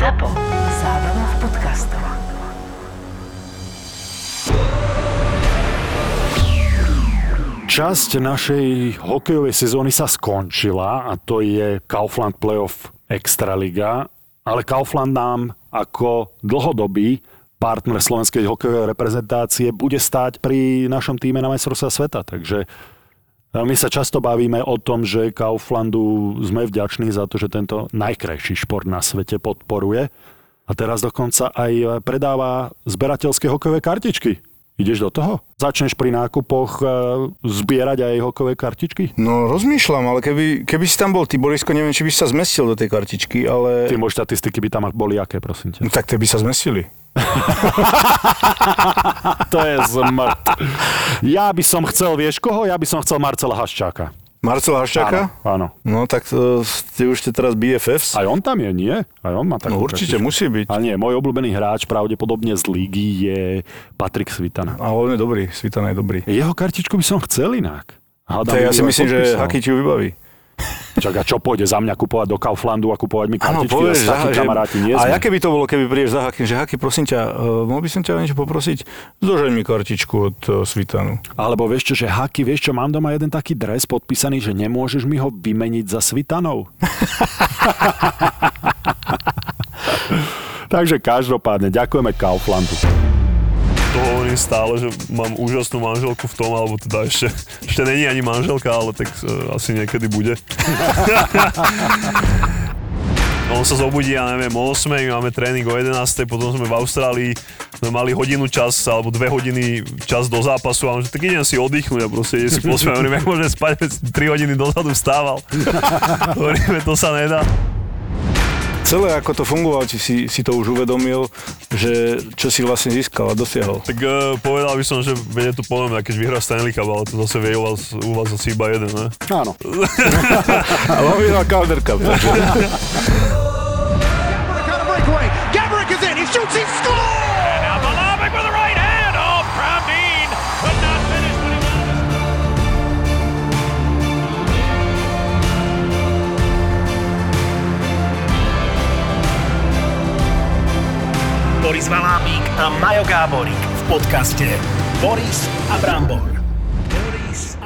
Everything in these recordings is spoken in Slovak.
ZAPO. Zábrná v podcastov. Časť našej hokejovej sezóny sa skončila a to je Kaufland Playoff Extraliga, ale Kaufland nám ako dlhodobý partner slovenskej hokejovej reprezentácie bude stáť pri našom týme na majstrovstvá sveta. Takže my sa často bavíme o tom, že Kauflandu sme vďační za to, že tento najkrajší šport na svete podporuje. A teraz dokonca aj predáva zberateľské hokejové kartičky. Ideš do toho? Začneš pri nákupoch e, zbierať aj hokejové kartičky? No rozmýšľam, ale keby, keby si tam bol ty, Borisko, neviem, či by si sa zmestil do tej kartičky, ale... Ty moje štatistiky by tam boli aké, prosím ťa? No, tak tie by sa zmestili. To je zmrt. Ja by som chcel, vieš koho? Ja by som chcel Marcela Haščáka. Marcela Haščáka? Áno, áno. No tak uh, ste už ste teraz BFFs. Aj on tam je, nie? Aj on má takú No určite, kartičku. musí byť. Ale nie, môj obľúbený hráč pravdepodobne z lígy je Patrik Svitana. A on je dobrý, Svitana je dobrý. Jeho kartičku by som chcel inak. Hádam, ja si myslím, že ti ju vybaví. Čak, a čo pôjde za mňa kupovať do Kauflandu a kupovať mi kartičky? povieš, a takí že- kamaráti nie A aké by to bolo, keby prídeš za Hakim, že Haky, prosím ťa, uh, mohol by som ťa niečo poprosiť? Zložeň mi kartičku od uh, Svitanu. Alebo vieš čo, že Haky, vieš čo, mám doma jeden taký dres podpísaný, že nemôžeš mi ho vymeniť za Svitanov. Takže každopádne, ďakujeme Kauflandu. To hovorím stále, že mám úžasnú manželku v tom, alebo teda ešte, ešte není ani manželka, ale tak uh, asi niekedy bude. On sa zobudí, ja neviem, o 8, my máme tréning o 11, potom sme v Austrálii, sme mali hodinu čas, alebo dve hodiny čas do zápasu a on že tak idem si oddychnúť a proste ide si pospať. Hovorím, jak môžem spať, veď 3 hodiny dozadu vstával. Hovoríme, to sa nedá. Celé ako to fungovalo, či si, si to už uvedomil, že čo si vlastne získal a dosiahol. Tak uh, povedal by som, že je to podobné, keď vyhrá Stanley Cup, ale to zase vie u vás, u vás asi iba jeden, ne? Áno. Ale on vyhral Calder Cup, Boris Valábík a Majo Gáborík v podcaste Boris a Brambor.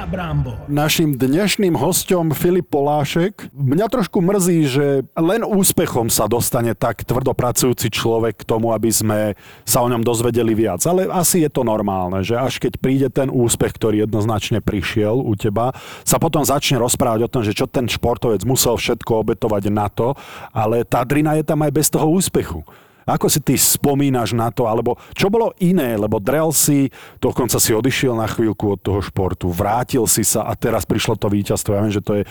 Brambor. Našim dnešným hostom Filip Polášek. Mňa trošku mrzí, že len úspechom sa dostane tak tvrdopracujúci človek k tomu, aby sme sa o ňom dozvedeli viac. Ale asi je to normálne, že až keď príde ten úspech, ktorý jednoznačne prišiel u teba, sa potom začne rozprávať o tom, že čo ten športovec musel všetko obetovať na to, ale tá drina je tam aj bez toho úspechu. Ako si ty spomínaš na to, alebo čo bolo iné, lebo drel si, dokonca si odišiel na chvíľku od toho športu, vrátil si sa a teraz prišlo to víťazstvo. Ja viem, že to je,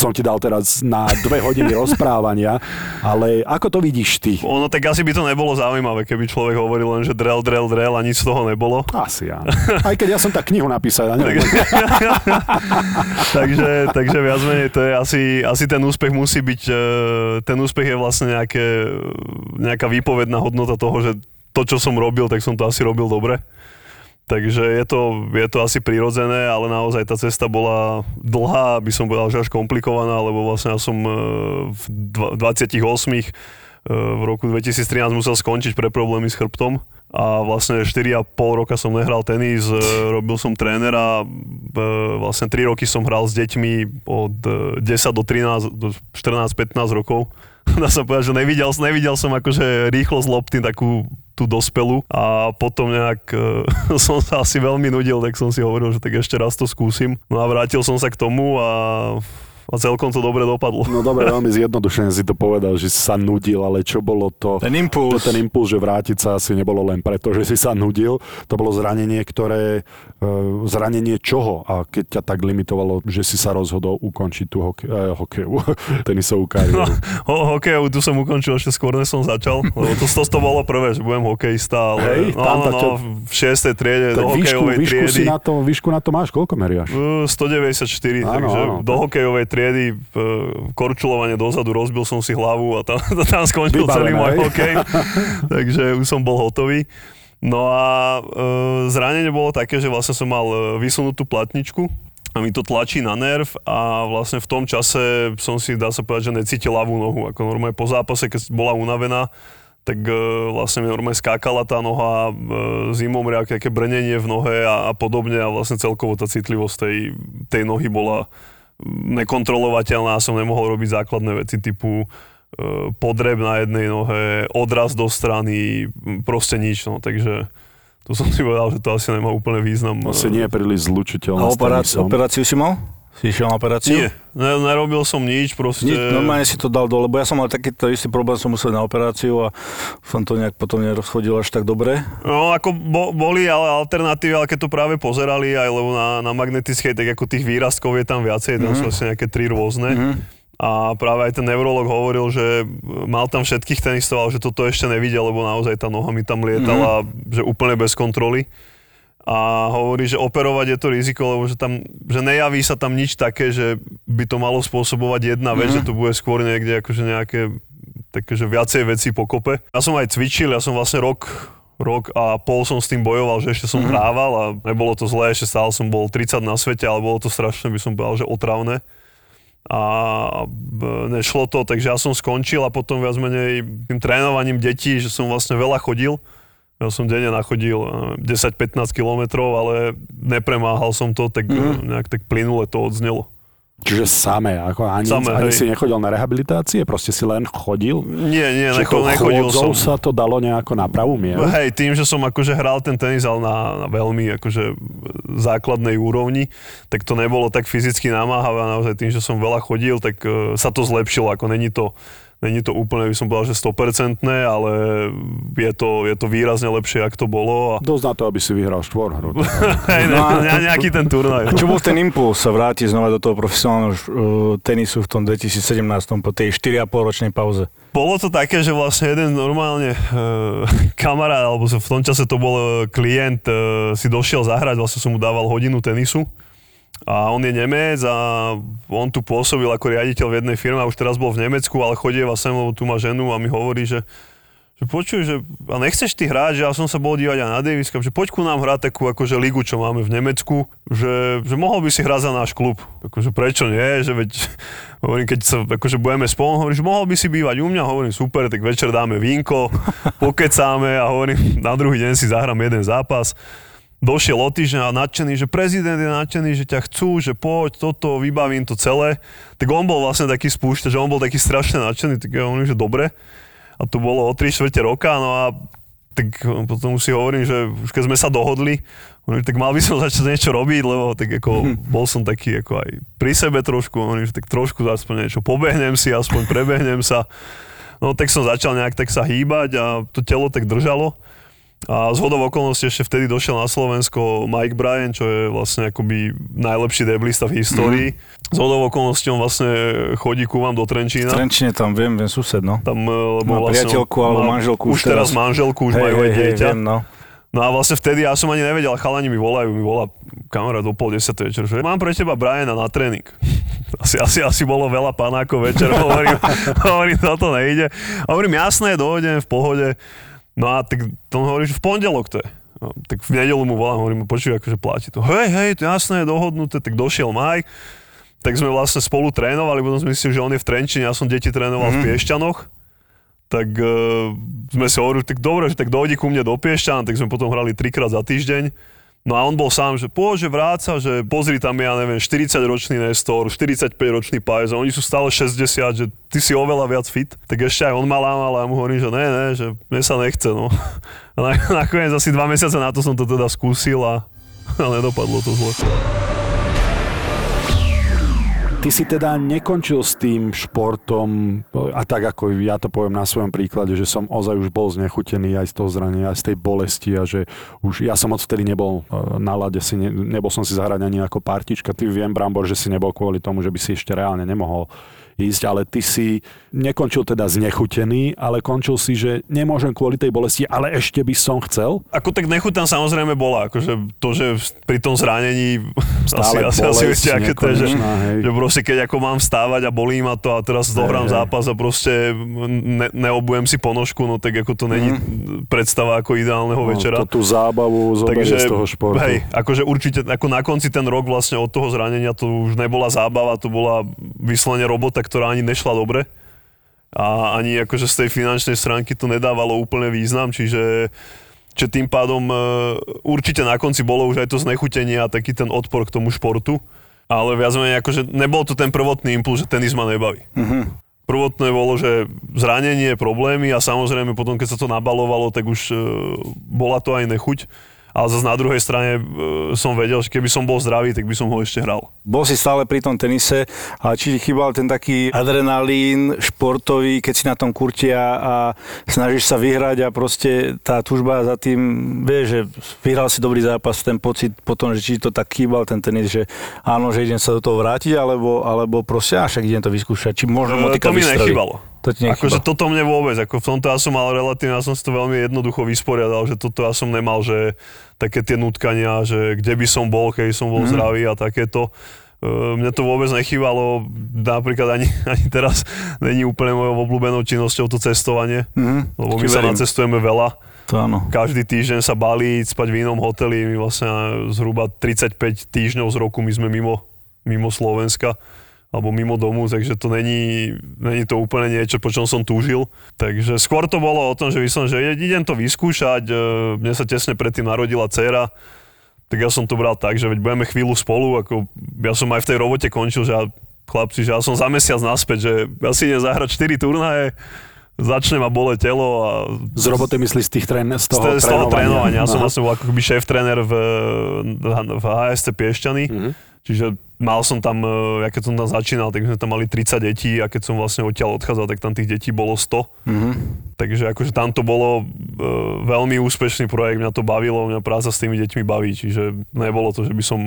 som ti dal teraz na dve hodiny rozprávania, ale ako to vidíš ty? Ono tak asi by to nebolo zaujímavé, keby človek hovoril len, že drel, drel, drel a nič z toho nebolo. Asi áno. Aj keď ja som tak knihu napísal, ja takže, takže viac menej to je asi, asi ten úspech musí byť, e, ten úspech je vlastne nejaké, nejaká výpovedná hodnota toho, že to, čo som robil, tak som to asi robil dobre. Takže je to, je to asi prirodzené, ale naozaj tá cesta bola dlhá, by som povedal, že až komplikovaná, lebo vlastne ja som e, v dva- 28 e, v roku 2013 musel skončiť pre problémy s chrbtom a vlastne 4,5 roka som nehral tenis, e, robil som trénera, vlastne 3 roky som hral s deťmi od e, 10 do 13, do 14-15 rokov. Dá sa povedať, že nevidel, nevidel som akože rýchlo z lopty takú tú dospelú a potom nejak e, som sa asi veľmi nudil, tak som si hovoril, že tak ešte raz to skúsim. No a vrátil som sa k tomu a, a celkom to dobre dopadlo. No dobre, veľmi zjednodušene si to povedal, že si sa nudil, ale čo bolo to? Ten impuls. To ten impuls, že vrátiť sa asi nebolo len preto, že si sa nudil. To bolo zranenie, ktoré... e, Zranenie čoho? A keď ťa tak limitovalo, že si sa rozhodol ukončiť tú hoke, eh, hokejovú tenisovú No, kariéru. ho, hokejovú tu som ukončil ešte skôr, než som začal, lebo to, to, to bolo prvé, že budem hokejista, ale Hej, no, tam no, to no, v 6. triede Tak do výšku, hokejovej výšku, triedy. si na to, výšku na to máš? Koľko meriaš? Uh, 194, Áno, takže áno. do hokejovej triedy uh, korčulovanie dozadu, rozbil som si hlavu a tam, tam skončil celý Vybavené, môj hej? hokej, takže už som bol hotový. No a uh, zranenie bolo také, že vlastne som mal uh, vysunutú platničku a mi to tlačí na nerv a vlastne v tom čase som si, dá sa povedať, že necítil ľavú nohu. Ako normálne po zápase, keď bola unavená, tak e, vlastne mi normálne skákala tá noha, e, zimom také brnenie v nohe a, a podobne a vlastne celkovo tá citlivosť tej, tej nohy bola nekontrolovateľná som nemohol robiť základné veci typu e, podreb na jednej nohe, odraz do strany, proste nič, no, takže to som si povedal, že to asi nemá úplne význam. Asi nie je príliš zlučiteľné A s operáciu, si mal? Si išiel na operáciu? Nie, ne, nerobil som nič, proste... Nič, normálne si to dal dole, lebo ja som mal takýto istý problém, som musel na operáciu a som to nejak potom nerozchodil až tak dobre. No, ako bo, boli ale alternatívy, ale keď to práve pozerali aj lebo na, na magnetickej, tak ako tých výrastkov je tam viacej, tam sú asi nejaké tri rôzne. A práve aj ten neurolog hovoril, že mal tam všetkých tenistov, ale že toto ešte nevidel, lebo naozaj tá noha mi tam lietala, že úplne bez kontroly. A hovorí, že operovať je to riziko, lebo že, tam, že nejaví sa tam nič také, že by to malo spôsobovať jedna vec, že to bude skôr niekde akože nejaké takže viacej veci pokope. Ja som aj cvičil, ja som vlastne rok, rok a pol som s tým bojoval, že ešte som mm-hmm. hrával a nebolo to zlé, ešte stále som bol 30 na svete, ale bolo to strašne, by som povedal, že otravné. A nešlo to, takže ja som skončil a potom viac menej tým trénovaním detí, že som vlastne veľa chodil. Ja som denne nachodil eh, 10-15 kilometrov, ale nepremáhal som to, tak mm. nejak tak plynule to odznelo. Čiže samé, ako ani, Samé, ani hej. si nechodil na rehabilitácie, proste si len chodil? Nie, nie, Či necho, tou nechodil som. sa to dalo nejako na pravú mieru? Hej, tým, že som akože hral ten tenis, ale na, na veľmi akože základnej úrovni, tak to nebolo tak fyzicky namáhavé a naozaj tým, že som veľa chodil, tak uh, sa to zlepšilo, ako není to Není to úplne, by som povedal, že 100%, ale je to, je to výrazne lepšie, ako to bolo. A, Dosť na to, aby si vyhral štvorhru. hej, ne, ne, nejaký ten turnaj. A čo bol ten impuls sa vrátiť znova do toho profesionálneho uh, tenisu v tom 2017 po tej 4,5 ročnej pauze? Bolo to také, že vlastne jeden normálne uh, kamarát, alebo v tom čase to bol eh, klient, uh, si došiel zahrať, vlastne som mu dával hodinu tenisu. A on je Nemec a on tu pôsobil ako riaditeľ v jednej firme a už teraz bol v Nemecku, ale chodieva sem, lebo tu má ženu a mi hovorí, že, že počuj, že a nechceš ty hrať, že ja som sa bol dívať aj na Daviska, že poď ku nám hrať takú akože ligu, čo máme v Nemecku, že, že mohol by si hrať za náš klub. Akože prečo nie, že veď, hovorím, keď sa akože budeme spolu, hovorím, že mohol by si bývať u mňa, hovorím, super, tak večer dáme vínko, pokecáme a hovorím, na druhý deň si zahrám jeden zápas došiel o týždeň a nadšený, že prezident je nadšený, že ťa chcú, že poď, toto, vybavím to celé. Tak on bol vlastne taký spúšťač, že on bol taký strašne nadšený, tak ja hovorím, že dobre. A to bolo o 3 čtvrte roka, no a tak potom si hovorím, že už keď sme sa dohodli, hovorím, tak mal by som začať niečo robiť, lebo tak ako bol som taký ako aj pri sebe trošku, hovorím, že tak trošku aspoň niečo pobehnem si, aspoň prebehnem sa. No tak som začal nejak tak sa hýbať a to telo tak držalo. A z hodov okolností ešte vtedy došiel na Slovensko Mike Bryan, čo je vlastne akoby najlepší deblista v histórii. Mm. Z hodov okolností on vlastne chodí ku vám do Trenčína. V Trenčine tam viem, viem sused, no. Tam, e, lebo Má vlastne priateľku alebo má manželku Už teraz teraz. manželku, už Hej, majú aj hej, dieťa. viem, no. No a vlastne vtedy ja som ani nevedel, chalani mi volajú, mi volá kamarát do pol desať večer, že mám pre teba Briana na tréning. Asi, asi, asi bolo veľa panákov večer, hovorím, hovorím, toto nejde. A hovorím, jasné, dojdem v pohode. No a tak on hovorí, že v pondelok to je. No, tak v nedelu mu volám, hovorím, počuj, akože platí to. Hej, hej, to jasné, dohodnuté, tak došiel Mike. Tak sme vlastne spolu trénovali, potom sme si, že on je v Trenčine, ja som deti trénoval mm-hmm. v Piešťanoch tak uh, sme si hovorili, tak dobre, že tak dojdi ku mne do Piešťan, tak sme potom hrali trikrát za týždeň. No a on bol sám, že pôjde, že vráca, že pozri tam, ja neviem, 40-ročný Nestor, 45-ročný Pajez, a oni sú stále 60, že ty si oveľa viac fit. Tak ešte aj on ma lámal a ja mu hovorím, že ne, ne, že mne sa nechce, no. A na- nakoniec asi dva mesiace na to som to teda skúsil a, a nedopadlo to zle. Ty si teda nekončil s tým športom a tak ako ja to poviem na svojom príklade, že som ozaj už bol znechutený aj z toho zranenia, aj z tej bolesti a že už ja som odvtedy nebol e, na lade, si ne, nebol som si zahrať ani ako partička. Ty viem, Brambor, že si nebol kvôli tomu, že by si ešte reálne nemohol ísť, ale ty si nekončil teda znechutený, ale končil si, že nemôžem kvôli tej bolesti, ale ešte by som chcel. Ako tak nechutám samozrejme bola, akože to, že pri tom zranení Stále asi, asi, asi bolesť viete, aké to je, že, hej. že proste keď ako mám stávať a bolí ma to a teraz dohrám zápas a proste ne, neobujem si ponožku, no tak ako to není predstava ako ideálneho večera. No, to tú zábavu zoberie z toho športu. hej, akože určite, ako na konci ten rok vlastne od toho zranenia to už nebola zábava, to bola vyslovene robota, ktorá ani nešla dobre. A ani akože z tej finančnej stránky to nedávalo úplne význam, čiže Čiže tým pádom e, určite na konci bolo už aj to znechutenie a taký ten odpor k tomu športu. Ale viac menej akože nebol to ten prvotný impuls, že tenis ma nebaví. Prvotné bolo, že zranenie, problémy a samozrejme potom, keď sa to nabalovalo, tak už e, bola to aj nechuť. Ale zase na druhej strane e, som vedel, že keby som bol zdravý, tak by som ho ešte hral. Bol si stále pri tom tenise, ale či ti chýbal ten taký adrenalín športový, keď si na tom kurte a, a snažíš sa vyhrať a proste tá tužba za tým, vieš, že vyhral si dobrý zápas, ten pocit potom, že či to tak chýbal ten tenis, že áno, že idem sa do toho vrátiť, alebo, alebo proste, a však idem to vyskúšať, či možno E, motika to mi vystrelí. nechybalo. To ti nechýba. Akože toto mne vôbec, ako v tomto ja som mal relatívne, ja som si to veľmi jednoducho vysporiadal, že toto ja som nemal, že také tie nutkania, že kde by som bol, keď som bol mm. zdravý a takéto. E, Mne to vôbec nechýbalo, napríklad ani, ani teraz není úplne mojou obľúbenou činnosťou to cestovanie, Mhm, lebo my sa verím. nacestujeme veľa. To áno. Každý týždeň sa balí, spať v inom hoteli, my vlastne zhruba 35 týždňov z roku my sme mimo, mimo Slovenska alebo mimo domu, takže to není, není to úplne niečo, po čom som túžil. Takže skôr to bolo o tom, že som, že idem to vyskúšať, e, mne sa tesne predtým narodila dcéra, tak ja som to bral tak, že veď budeme chvíľu spolu, ako ja som aj v tej robote končil, že ja, chlapci, že ja som za mesiac naspäť, že ja si idem zahrať 4 turnaje, začne ma bole telo a Z roboty myslíš z, tých trén, z toho, z toho trénovania. Ja som vlastne bol ako keby šéf-tréner v, v HSC Piešťany. Mhm. Čiže mal som tam, e, ja keď som tam začínal, tak sme tam mali 30 detí a keď som vlastne odtiaľ odchádzal, tak tam tých detí bolo 100. Mhm. Takže akože tam to bolo e, veľmi úspešný projekt, mňa to bavilo, mňa práca s tými deťmi baví, čiže nebolo to, že by som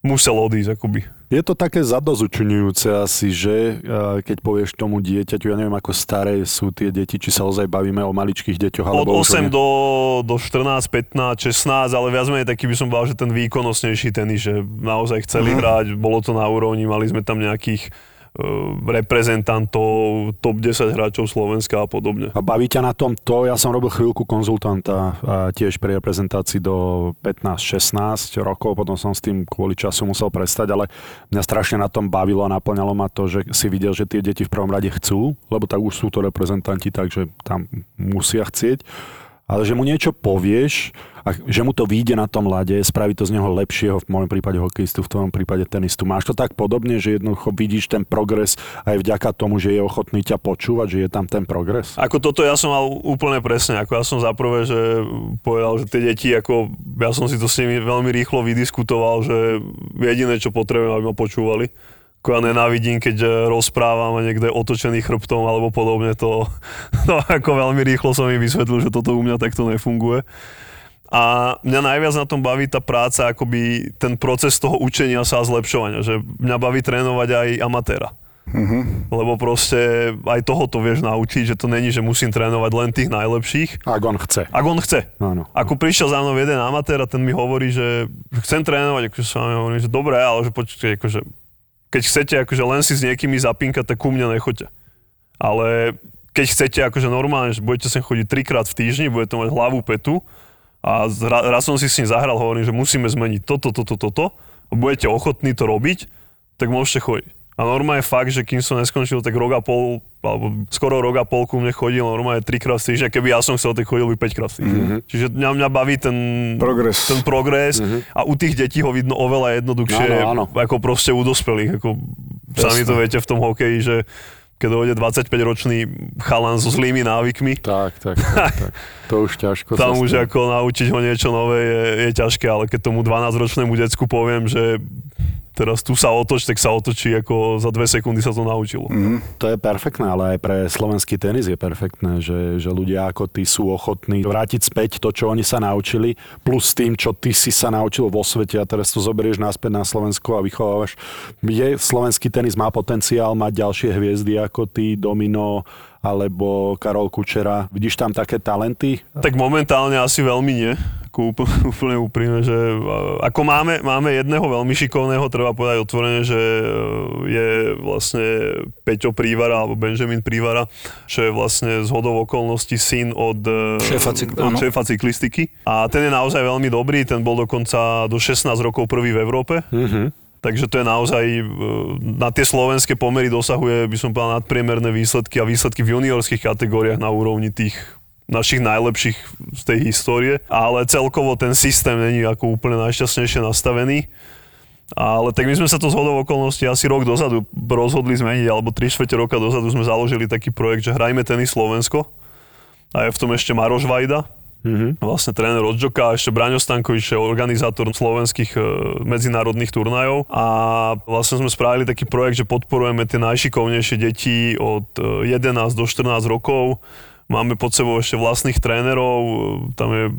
musel odísť akoby. Je to také zadozučňujúce asi, že eh, keď povieš tomu dieťaťu, ja neviem ako staré sú tie deti, či sa ozaj bavíme o maličkých deťoch, Od alebo už o 8 ne- do, do 14, 15, 16, ale viac menej taký by som bol, že ten výkonnostnejší tenis, že naozaj chceli Mhm. hrať, bolo to na úrovni, mali sme tam nejakých e, reprezentantov, top 10 hráčov Slovenska a podobne. A baví ťa na tom to, ja som robil chvíľku konzultanta a tiež pri reprezentácii do 15-16 rokov, potom som s tým kvôli času musel prestať, ale mňa strašne na tom bavilo a naplňalo ma to, že si videl, že tie deti v prvom rade chcú, lebo tak už sú to reprezentanti, takže tam musia chcieť. Ale že mu niečo povieš a že mu to vyjde na tom lade, spraví to z neho lepšieho, v môjom prípade hokejistu, v tvojom prípade tenistu. Máš to tak podobne, že jednoducho vidíš ten progres aj vďaka tomu, že je ochotný ťa počúvať, že je tam ten progres? Ako toto ja som mal úplne presne, ako ja som zaprvé, že povedal, že tie deti, ako ja som si to s nimi veľmi rýchlo vydiskutoval, že jediné, čo potrebujem, aby ma počúvali. Ako ja nenávidím, keď eh, rozprávam a niekde otočený chrbtom alebo podobne, to, to ako veľmi rýchlo som im vysvetlil, že toto u mňa takto nefunguje. A mňa najviac na tom baví tá práca, akoby ten proces toho učenia sa a zlepšovania, že mňa baví trénovať aj amatéra. Lebo proste aj toho to vieš naučiť, že to není, že musím trénovať len tých najlepších, Ak on chce. ak on chce. Áno. Ako prišiel za mnou jeden amatér a ten mi hovorí, že chcem trénovať, akože sa mi hovorím, že dobre, ale že počkajte, akože, keď chcete akože len si s niekými zapínkať, tak ku mne nechoďte. Ale keď chcete akože normálne, že budete sem chodiť trikrát v týždni, budete mať hlavu, petu a raz som si s ním zahral, hovorím, že musíme zmeniť toto, toto, toto a budete ochotní to robiť, tak môžete chodiť. A normálne fakt, že kým som neskončil, tak rok a pol, alebo skoro rok a pol ku mne chodil normálne trikrát v týždni. a Keby ja som chcel, tak chodil by 5 krát v týždni. Mm-hmm. Čiže mňa, mňa baví ten Progres. ten progres mm-hmm. a u tých detí ho vidno oveľa jednoduchšie, Áno, áno. ako proste u dospelých. Ako sami to viete v tom hokeji, že keď dojde 25-ročný chalan so zlými návykmi, Tak, tak, tak, tak. To už ťažko. tam už stane. ako naučiť ho niečo nové je, je ťažké, ale keď tomu 12-ročnému decku poviem, že teraz tu sa otoč, tak sa otočí, ako za dve sekundy sa to naučilo. Mm. To je perfektné, ale aj pre slovenský tenis je perfektné, že, že ľudia ako ty sú ochotní vrátiť späť to, čo oni sa naučili, plus tým, čo ty si sa naučil vo svete a teraz to zoberieš naspäť na Slovensko a vychovávaš. Je, slovenský tenis má potenciál mať ďalšie hviezdy ako ty, Domino, alebo Karol Kučera. Vidíš tam také talenty? Tak momentálne asi veľmi nie. Ako úplne, úplne úprimne, že e, ako máme, máme jedného veľmi šikovného, treba povedať otvorene, že e, je vlastne Peťo Prívara alebo Benjamin Prívara, čo je vlastne z hodov okolností syn od, e, Šéfa cyk- od šéfa cyklistiky. A ten je naozaj veľmi dobrý, ten bol dokonca do 16 rokov prvý v Európe. Takže to je naozaj, na tie slovenské pomery dosahuje, by som povedal, nadpriemerné výsledky a výsledky v juniorských kategóriách na úrovni tých našich najlepších z tej histórie, ale celkovo ten systém není ako úplne najšťastnejšie nastavený. Ale tak my sme sa to z hodou okolností asi rok dozadu rozhodli zmeniť, alebo 3 čtvrte roka dozadu sme založili taký projekt, že hrajme tenis Slovensko. A je v tom ešte Maroš Vajda, mm-hmm. vlastne tréner od Joka, ešte Braňo Stankovič, je organizátor slovenských e, medzinárodných turnajov. A vlastne sme spravili taký projekt, že podporujeme tie najšikovnejšie deti od e, 11 do 14 rokov. Máme pod sebou ešte vlastných trénerov, tam je e,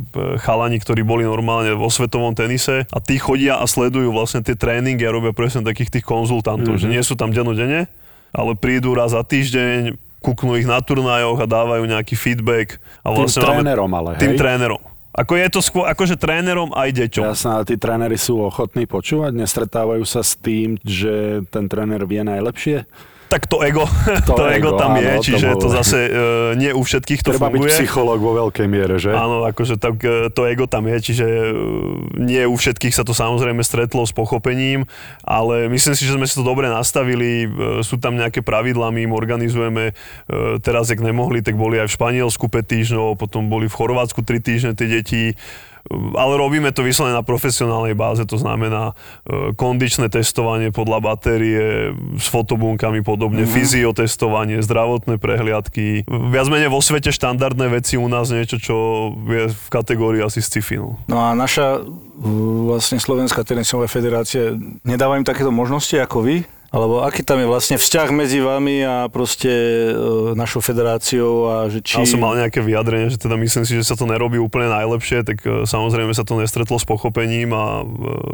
chalani, ktorí boli normálne vo svetovom tenise a tí chodia a sledujú vlastne tie tréningy a robia presne takých tých konzultantov, mm-hmm. že nie sú tam dennodenne, ale prídu raz za týždeň, kúknú ich na turnajoch a dávajú nejaký feedback. A Tým vlastne máme- trénerom ale, Tým hej? trénerom. Ako je to skôr, akože trénerom aj deťom. Jasné, ale tí tréneri sú ochotní počúvať, nestretávajú sa s tým, že ten tréner vie najlepšie. Tak to ego, To to, ego ego, tam áno, je, to čiže bolo. to zase e, nie u všetkých to Treba byť funguje. psychológ vo veľkej miere, že? Áno, akože tak, e, to ego tam je, čiže e, nie u všetkých sa to samozrejme stretlo s pochopením, ale myslím si, že sme si to dobre nastavili, e, sú tam nejaké pravidlá, my im organizujeme, e, teraz jak nemohli, tak boli aj v Španielsku 5 týždňov, potom boli v Chorvátsku 3 týždne tie deti, ale robíme to vyslovene na profesionálnej báze, to znamená e, kondičné testovanie podľa batérie s fotobunkami podobne, mm-hmm. fyziotestovanie, zdravotné prehliadky. Viac menej vo svete štandardné veci u nás niečo, čo je v kategórii asi sci-fi. No. No a naša vlastne Slovenská tenisová federácia nedáva im takéto možnosti ako vy? Alebo aký tam je vlastne vzťah medzi vami a proste e, našou federáciou a že či... Ja som mal nejaké vyjadrenie, že teda myslím si, že sa to nerobí úplne najlepšie, tak e, samozrejme sa to nestretlo s pochopením a...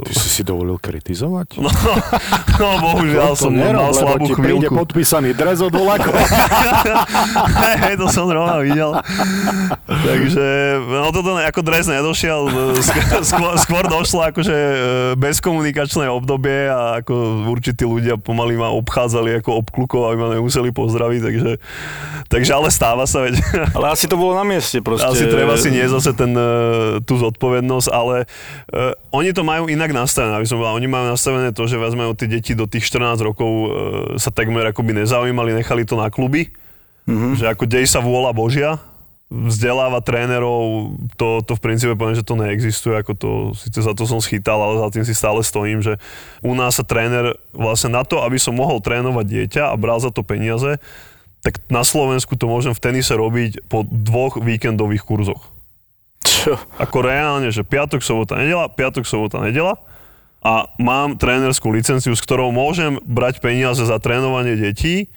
Ty si si dovolil kritizovať? No, no bohužiaľ som mal slabú ti príde chvíľku. podpísaný dres od. Hej, to som rovno videl. Takže, no toto ako dres nedošiel, sk- skôr, skôr došlo akože e, bezkomunikačné obdobie a ako určití ľudia pomaly ma obchádzali ako obklukov, aby ma nemuseli pozdraviť, takže, takže ale stáva sa, veď. Ale asi to bolo na mieste proste. Asi treba si nie zase ten, e, tú zodpovednosť, ale uh, oni to majú inak nastavené, aby som povedal. Oni majú nastavené to, že vezme od tie deti do tých 14 rokov uh, sa takmer akoby nezaujímali, nechali to na kluby. Mm-hmm. Že ako dej sa vôľa Božia, vzdeláva trénerov, to, to v princípe poviem, že to neexistuje, ako to, síce za to som schytal, ale za tým si stále stojím, že u nás sa tréner vlastne na to, aby som mohol trénovať dieťa a bral za to peniaze, tak na Slovensku to môžem v tenise robiť po dvoch víkendových kurzoch. Čo? Ako reálne, že piatok, sobota, nedela, piatok, sobota, nedela a mám trénerskú licenciu, s ktorou môžem brať peniaze za trénovanie detí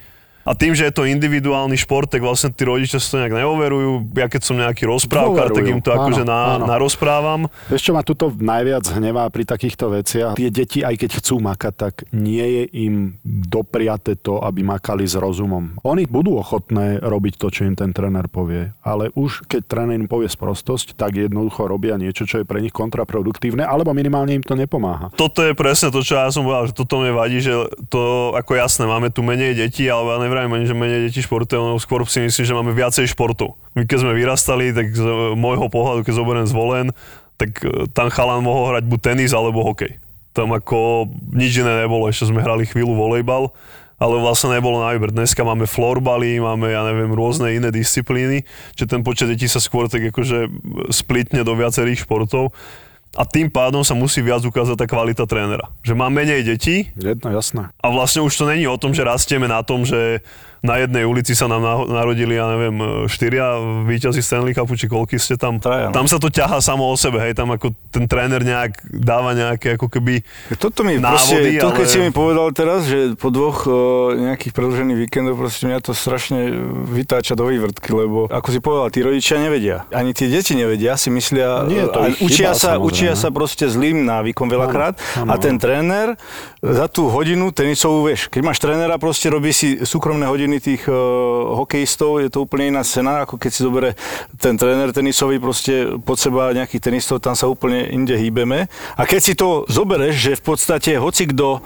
a tým, že je to individuálny šport, tak vlastne tí rodičia si to nejak neoverujú. Ja keď som nejaký rozprávkar, tak im to akože na, áno. narozprávam. Vieš čo ma tuto najviac hnevá pri takýchto veciach? Tie deti, aj keď chcú makať, tak nie je im dopriate to, aby makali s rozumom. Oni budú ochotné robiť to, čo im ten tréner povie, ale už keď tréner im povie sprostosť, tak jednoducho robia niečo, čo je pre nich kontraproduktívne, alebo minimálne im to nepomáha. Toto je presne to, čo ja som povedal, že toto mne vadí, že to ako jasné, máme tu menej detí, ale ja nevrajím ani, že menej detí športuje, no skôr si myslím, že máme viacej športov. My keď sme vyrastali, tak z môjho pohľadu, keď zoberiem zvolen, tak e, tam chalan mohol hrať buď tenis alebo hokej. Tam ako nič iné nebolo, ešte sme hrali chvíľu volejbal, ale vlastne nebolo na výber. Dneska máme florbaly, máme, ja neviem, rôzne iné disciplíny, že ten počet detí sa skôr tak akože splitne do viacerých športov. A tým pádom sa musí viac ukázať tá kvalita trénera. Že má menej detí Jedno, jasné. a vlastne už to není o tom, že rastieme na tom, že na jednej ulici sa nám narodili, ja neviem, štyria víťazi Stanley Cupu, či koľky ste tam. Traja, no. Tam sa to ťahá samo o sebe, hej, tam ako ten tréner nejak dáva nejaké ako keby Toto mi návody, proste, to keď ale- si mi povedal teraz, že po dvoch uh, nejakých predlžených víkendov proste mňa to strašne vytáča do vývrtky, lebo ako si povedal, tí rodičia nevedia. Ani tie deti nevedia, si myslia, Nie to a učia, chyba, sa, samozrejme. učia sa proste zlým návykom veľakrát Áno, a áno. ten tréner za tú hodinu tenisovú, vieš, keď máš trénera, proste robí si súkromné hodiny tých uh, hokejistov, je to úplne iná scéna, ako keď si zobere ten tréner tenisový proste pod seba nejakých tenistov, tam sa úplne inde hýbeme. A keď si to zobereš, že v podstate hoci kto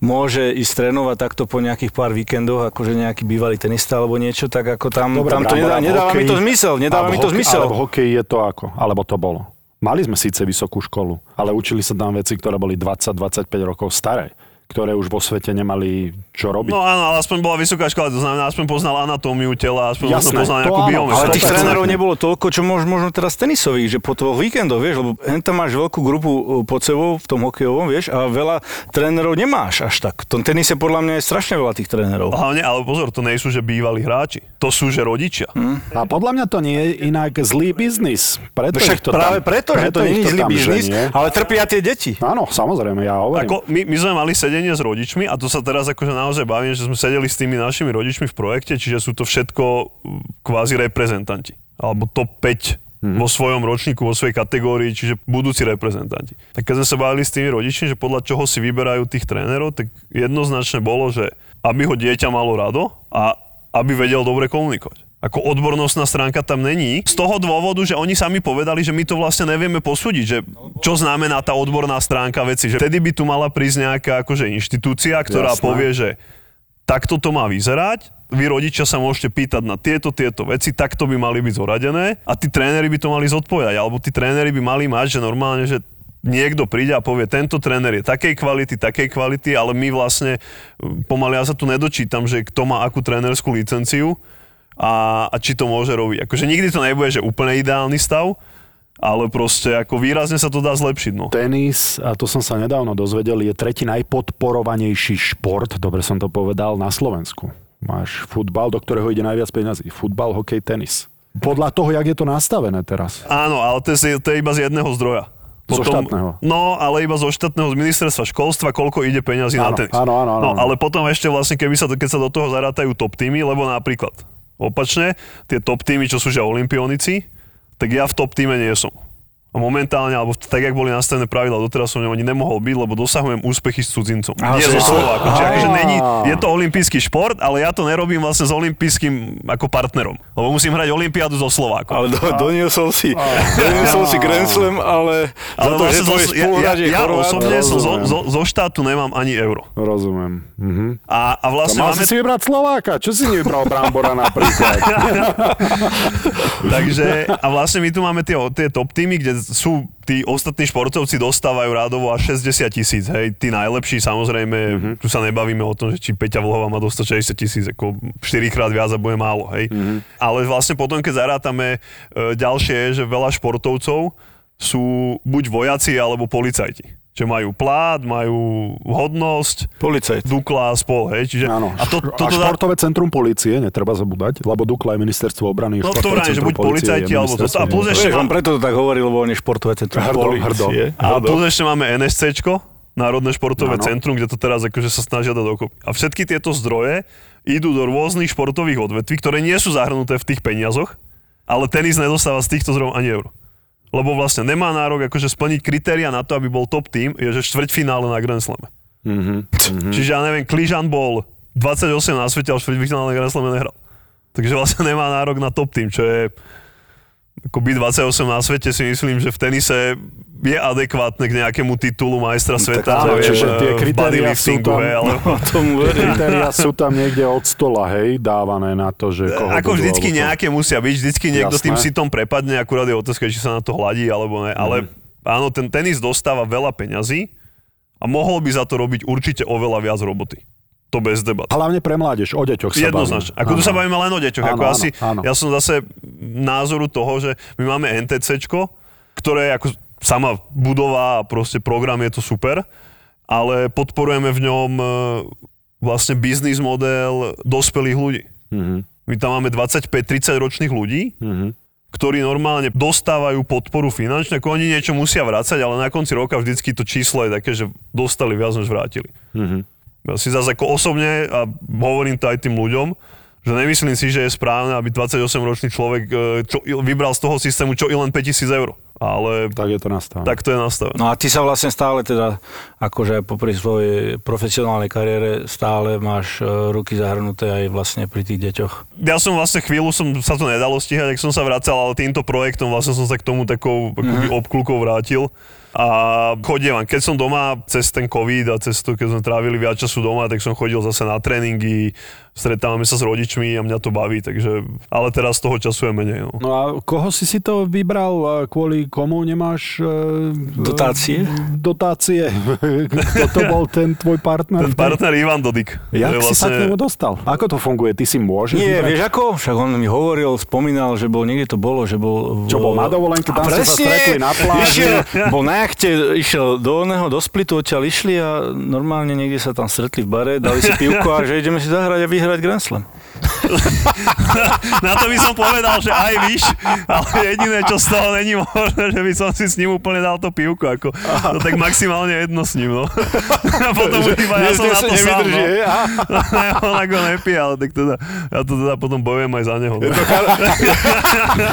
môže ísť trénovať takto po nejakých pár víkendoch, akože nejaký bývalý tenista alebo niečo, tak ako tam, tam to nedá, nedáva mi to zmysel, nedáva mi to hoke- zmysel. Ale v hokeji je to ako? Alebo to bolo? Mali sme síce vysokú školu, ale učili sa tam veci, ktoré boli 20-25 rokov staré, ktoré už vo svete nemali čo robiť. No áno, ale aspoň bola vysoká škola, to znamená, aspoň poznal anatómiu tela, aspoň Jasné, poznal nejakú áno, biometriu. Ale tých trénerov nebolo toľko, čo možno, možno teraz tenisových, že po tvoch víkendoch, vieš, lebo tam máš veľkú grupu uh, pod sebou v tom hokejovom, vieš, a veľa trénerov nemáš až tak. V tom tenise podľa mňa je strašne veľa tých trénerov. Hlavne, ale pozor, to nie sú, že bývalí hráči. To sú, že rodičia. A podľa mňa to nie je inak zlý biznis. Preto Však to práve tam, preto, že to nie je zlý biznis, ženie. ale trpia tie deti. Áno, samozrejme, ja hovorím. Ako my, my sme mali sedenie s rodičmi a to sa teraz akože naozaj bavím, že sme sedeli s tými našimi rodičmi v projekte, čiže sú to všetko kvázi reprezentanti. Alebo top 5 vo svojom ročníku, vo svojej kategórii, čiže budúci reprezentanti. Tak keď sme sa bavili s tými rodičmi, že podľa čoho si vyberajú tých trénerov, tak jednoznačne bolo, že aby ho dieťa malo rado a aby vedel dobre komunikovať. Ako odbornostná stránka tam není. Z toho dôvodu, že oni sami povedali, že my to vlastne nevieme posúdiť, že čo znamená tá odborná stránka veci. Že vtedy by tu mala prísť nejaká akože inštitúcia, ktorá Jasné. povie, že takto to má vyzerať, vy rodičia sa môžete pýtať na tieto, tieto veci, takto by mali byť zoradené a tí tréneri by to mali zodpovedať, alebo tí tréneri by mali mať, že normálne, že niekto príde a povie, tento tréner je takej kvality, takej kvality, ale my vlastne, pomaly ja sa tu nedočítam, že kto má akú trénerskú licenciu a, a či to môže robiť. Akože nikdy to nebude, že úplne ideálny stav, ale proste ako výrazne sa to dá zlepšiť. No. Tenis, a to som sa nedávno dozvedel, je tretí najpodporovanejší šport, dobre som to povedal, na Slovensku. Máš futbal, do ktorého ide najviac peniazí. Futbal, hokej, tenis. Podľa toho, jak je to nastavené teraz. Áno, ale to je, to je iba z jedného zdroja. Zo štátneho. No, ale iba zo štátneho, z ministerstva školstva, koľko ide peňazí na Áno, tenis. áno, áno, áno, no, áno. ale potom ešte vlastne, keby sa, keď sa do toho zarátajú top týmy, lebo napríklad opačne, tie top týmy, čo sú že olimpionici, tak ja v top týme nie som. A momentálne, alebo tak, jak boli nastavené pravidla, doteraz som ani nemohol byť, lebo dosahujem úspechy s cudzincom. Aha, nie že- so Slovákom. Čiže akože není, je to olimpijský šport, ale ja to nerobím vlastne s olimpijským ako partnerom. Lebo musím hrať olimpiádu so Slovákom. Ale do, doniesol si, doniesol si Grand Slam, ale, za Ale to, že vlastne tvoj zo, ja, ja, ja osobne som zo, zo, zo štátu nemám ani euro. Rozumiem. Mhm. A, a vlastne máme... si si vybrať Slováka. Čo si nevybral Brambora napríklad? Takže, a vlastne my tu máme tie, tie top týmy, kde sú tí ostatní športovci dostávajú rádovo až 60 tisíc, hej, tí najlepší samozrejme, mm-hmm. tu sa nebavíme o tom, že či Peťa Vlhová má dostať 60 tisíc, ako 4 krát viac a bude málo, hej. Mm-hmm. Ale vlastne potom, keď zarátame e, ďalšie, že veľa športovcov sú buď vojaci alebo policajti. Že majú plát, majú hodnosť, Policajt. Dukla a spol, hej, čiže... Áno. A, to, a toto dá, športové centrum policie, netreba zabúdať, lebo Dukla je ministerstvo obrany. No to vrajím, že buď policajti, alebo ministerstvo A plus ešte mám- preto to tak hovorí, lebo on je športové centrum Hrdo, polície. A plus ešte máme NSCčko, Národné športové Áno. centrum, kde to teraz akože sa snažia dať dokopy. A všetky tieto zdroje idú do rôznych športových odvetví, ktoré nie sú zahrnuté v tých peniazoch, ale tenis nedostáva z týchto zdrojov ani euro. Lebo vlastne nemá nárok akože splniť kritéria na to, aby bol top tým, je že štvrťfinále na Grand Slame. Mm-hmm. Čiže ja neviem, Kližan bol 28 na svete, ale štvrťfinále na Grand Slame nehral. Takže vlastne nemá nárok na top tým, čo je ako byť 28 na svete si myslím, že v tenise je adekvátne k nejakému titulu majstra sveta. áno, neviem, čiže tie v kritériá sú tam- ale... Tomu verím. Kritéria sú tam niekde od stola, hej, dávané na to, že koho Ako vždycky to. nejaké musia byť, vždycky niekto Jasné. tým sitom prepadne, akurát je otázka, či sa na to hladí alebo ne. Ale áno, ten tenis dostáva veľa peňazí a mohol by za to robiť určite oveľa viac roboty. To bez debat. Hlavne pre mládež, o deťoch sa Jednoznačne. bavíme. Ako tu sa bavíme len o deťoch. Áno, ako áno, asi, áno. Ja som zase názoru toho, že my máme NTCčko, ktoré ako sama budova a proste program je to super, ale podporujeme v ňom e, vlastne biznis model dospelých ľudí. My tam máme 25-30 ročných ľudí, ktorí normálne dostávajú podporu finančne, ako oni niečo musia vrácať, ale na konci roka vždycky to číslo je také, že dostali viac, než vrátili. Ja si zase ako osobne, a hovorím to aj tým ľuďom, že nemyslím si, že je správne, aby 28-ročný človek e, čo, vybral z toho systému čo i len 5000 eur. Ale Tak je to nastavené. tak to je nastavené. No a ty sa vlastne stále teda, akože popri svojej profesionálnej kariére, stále máš e, ruky zahrnuté aj vlastne pri tých deťoch. ja som vlastne chvíľu, som, sa to nedalo stíhať, ak som sa vracal, ale týmto projektom vlastne som sa k tomu takou akoby obklukou vrátil. A chodievam, keď som doma cez ten COVID a cez to, keď sme trávili viac času doma, tak som chodil zase na tréningy, stretávame sa s rodičmi a mňa to baví, takže, ale teraz toho času je menej. No. No a koho si si to vybral? A Kvôli komu nemáš... e, Dotácie? Dotácie. Kto to bol ten tvoj partner? Ten partner Ivan Dodik. Jak si sa k nemu dostal? Ako to funguje? Ty si môžeš Nie, vybrať? vieš ako? Však on mi hovoril, spomínal, že bol, niekde to bolo, že bol... v- Čo bol na dovolenke, tam ste sa stretli na pláži. Išiel, bol na jachte, išiel do oného, do splitu, odtiaľ išli a normálne niekde sa tam stretli v bare, dali si pivko a že ideme si zahrať a vyhrať Grand Slam. Na to by som povedal, že aj víš, ale jediné, čo z toho není možné, že by som si s ním úplne dal to pivko, ako, no tak maximálne jedno s ním, no. A potom už iba ja som na to sám, no. Ne, on ako nepije, ale tak teda, ja to teda potom bojujem aj za neho. No.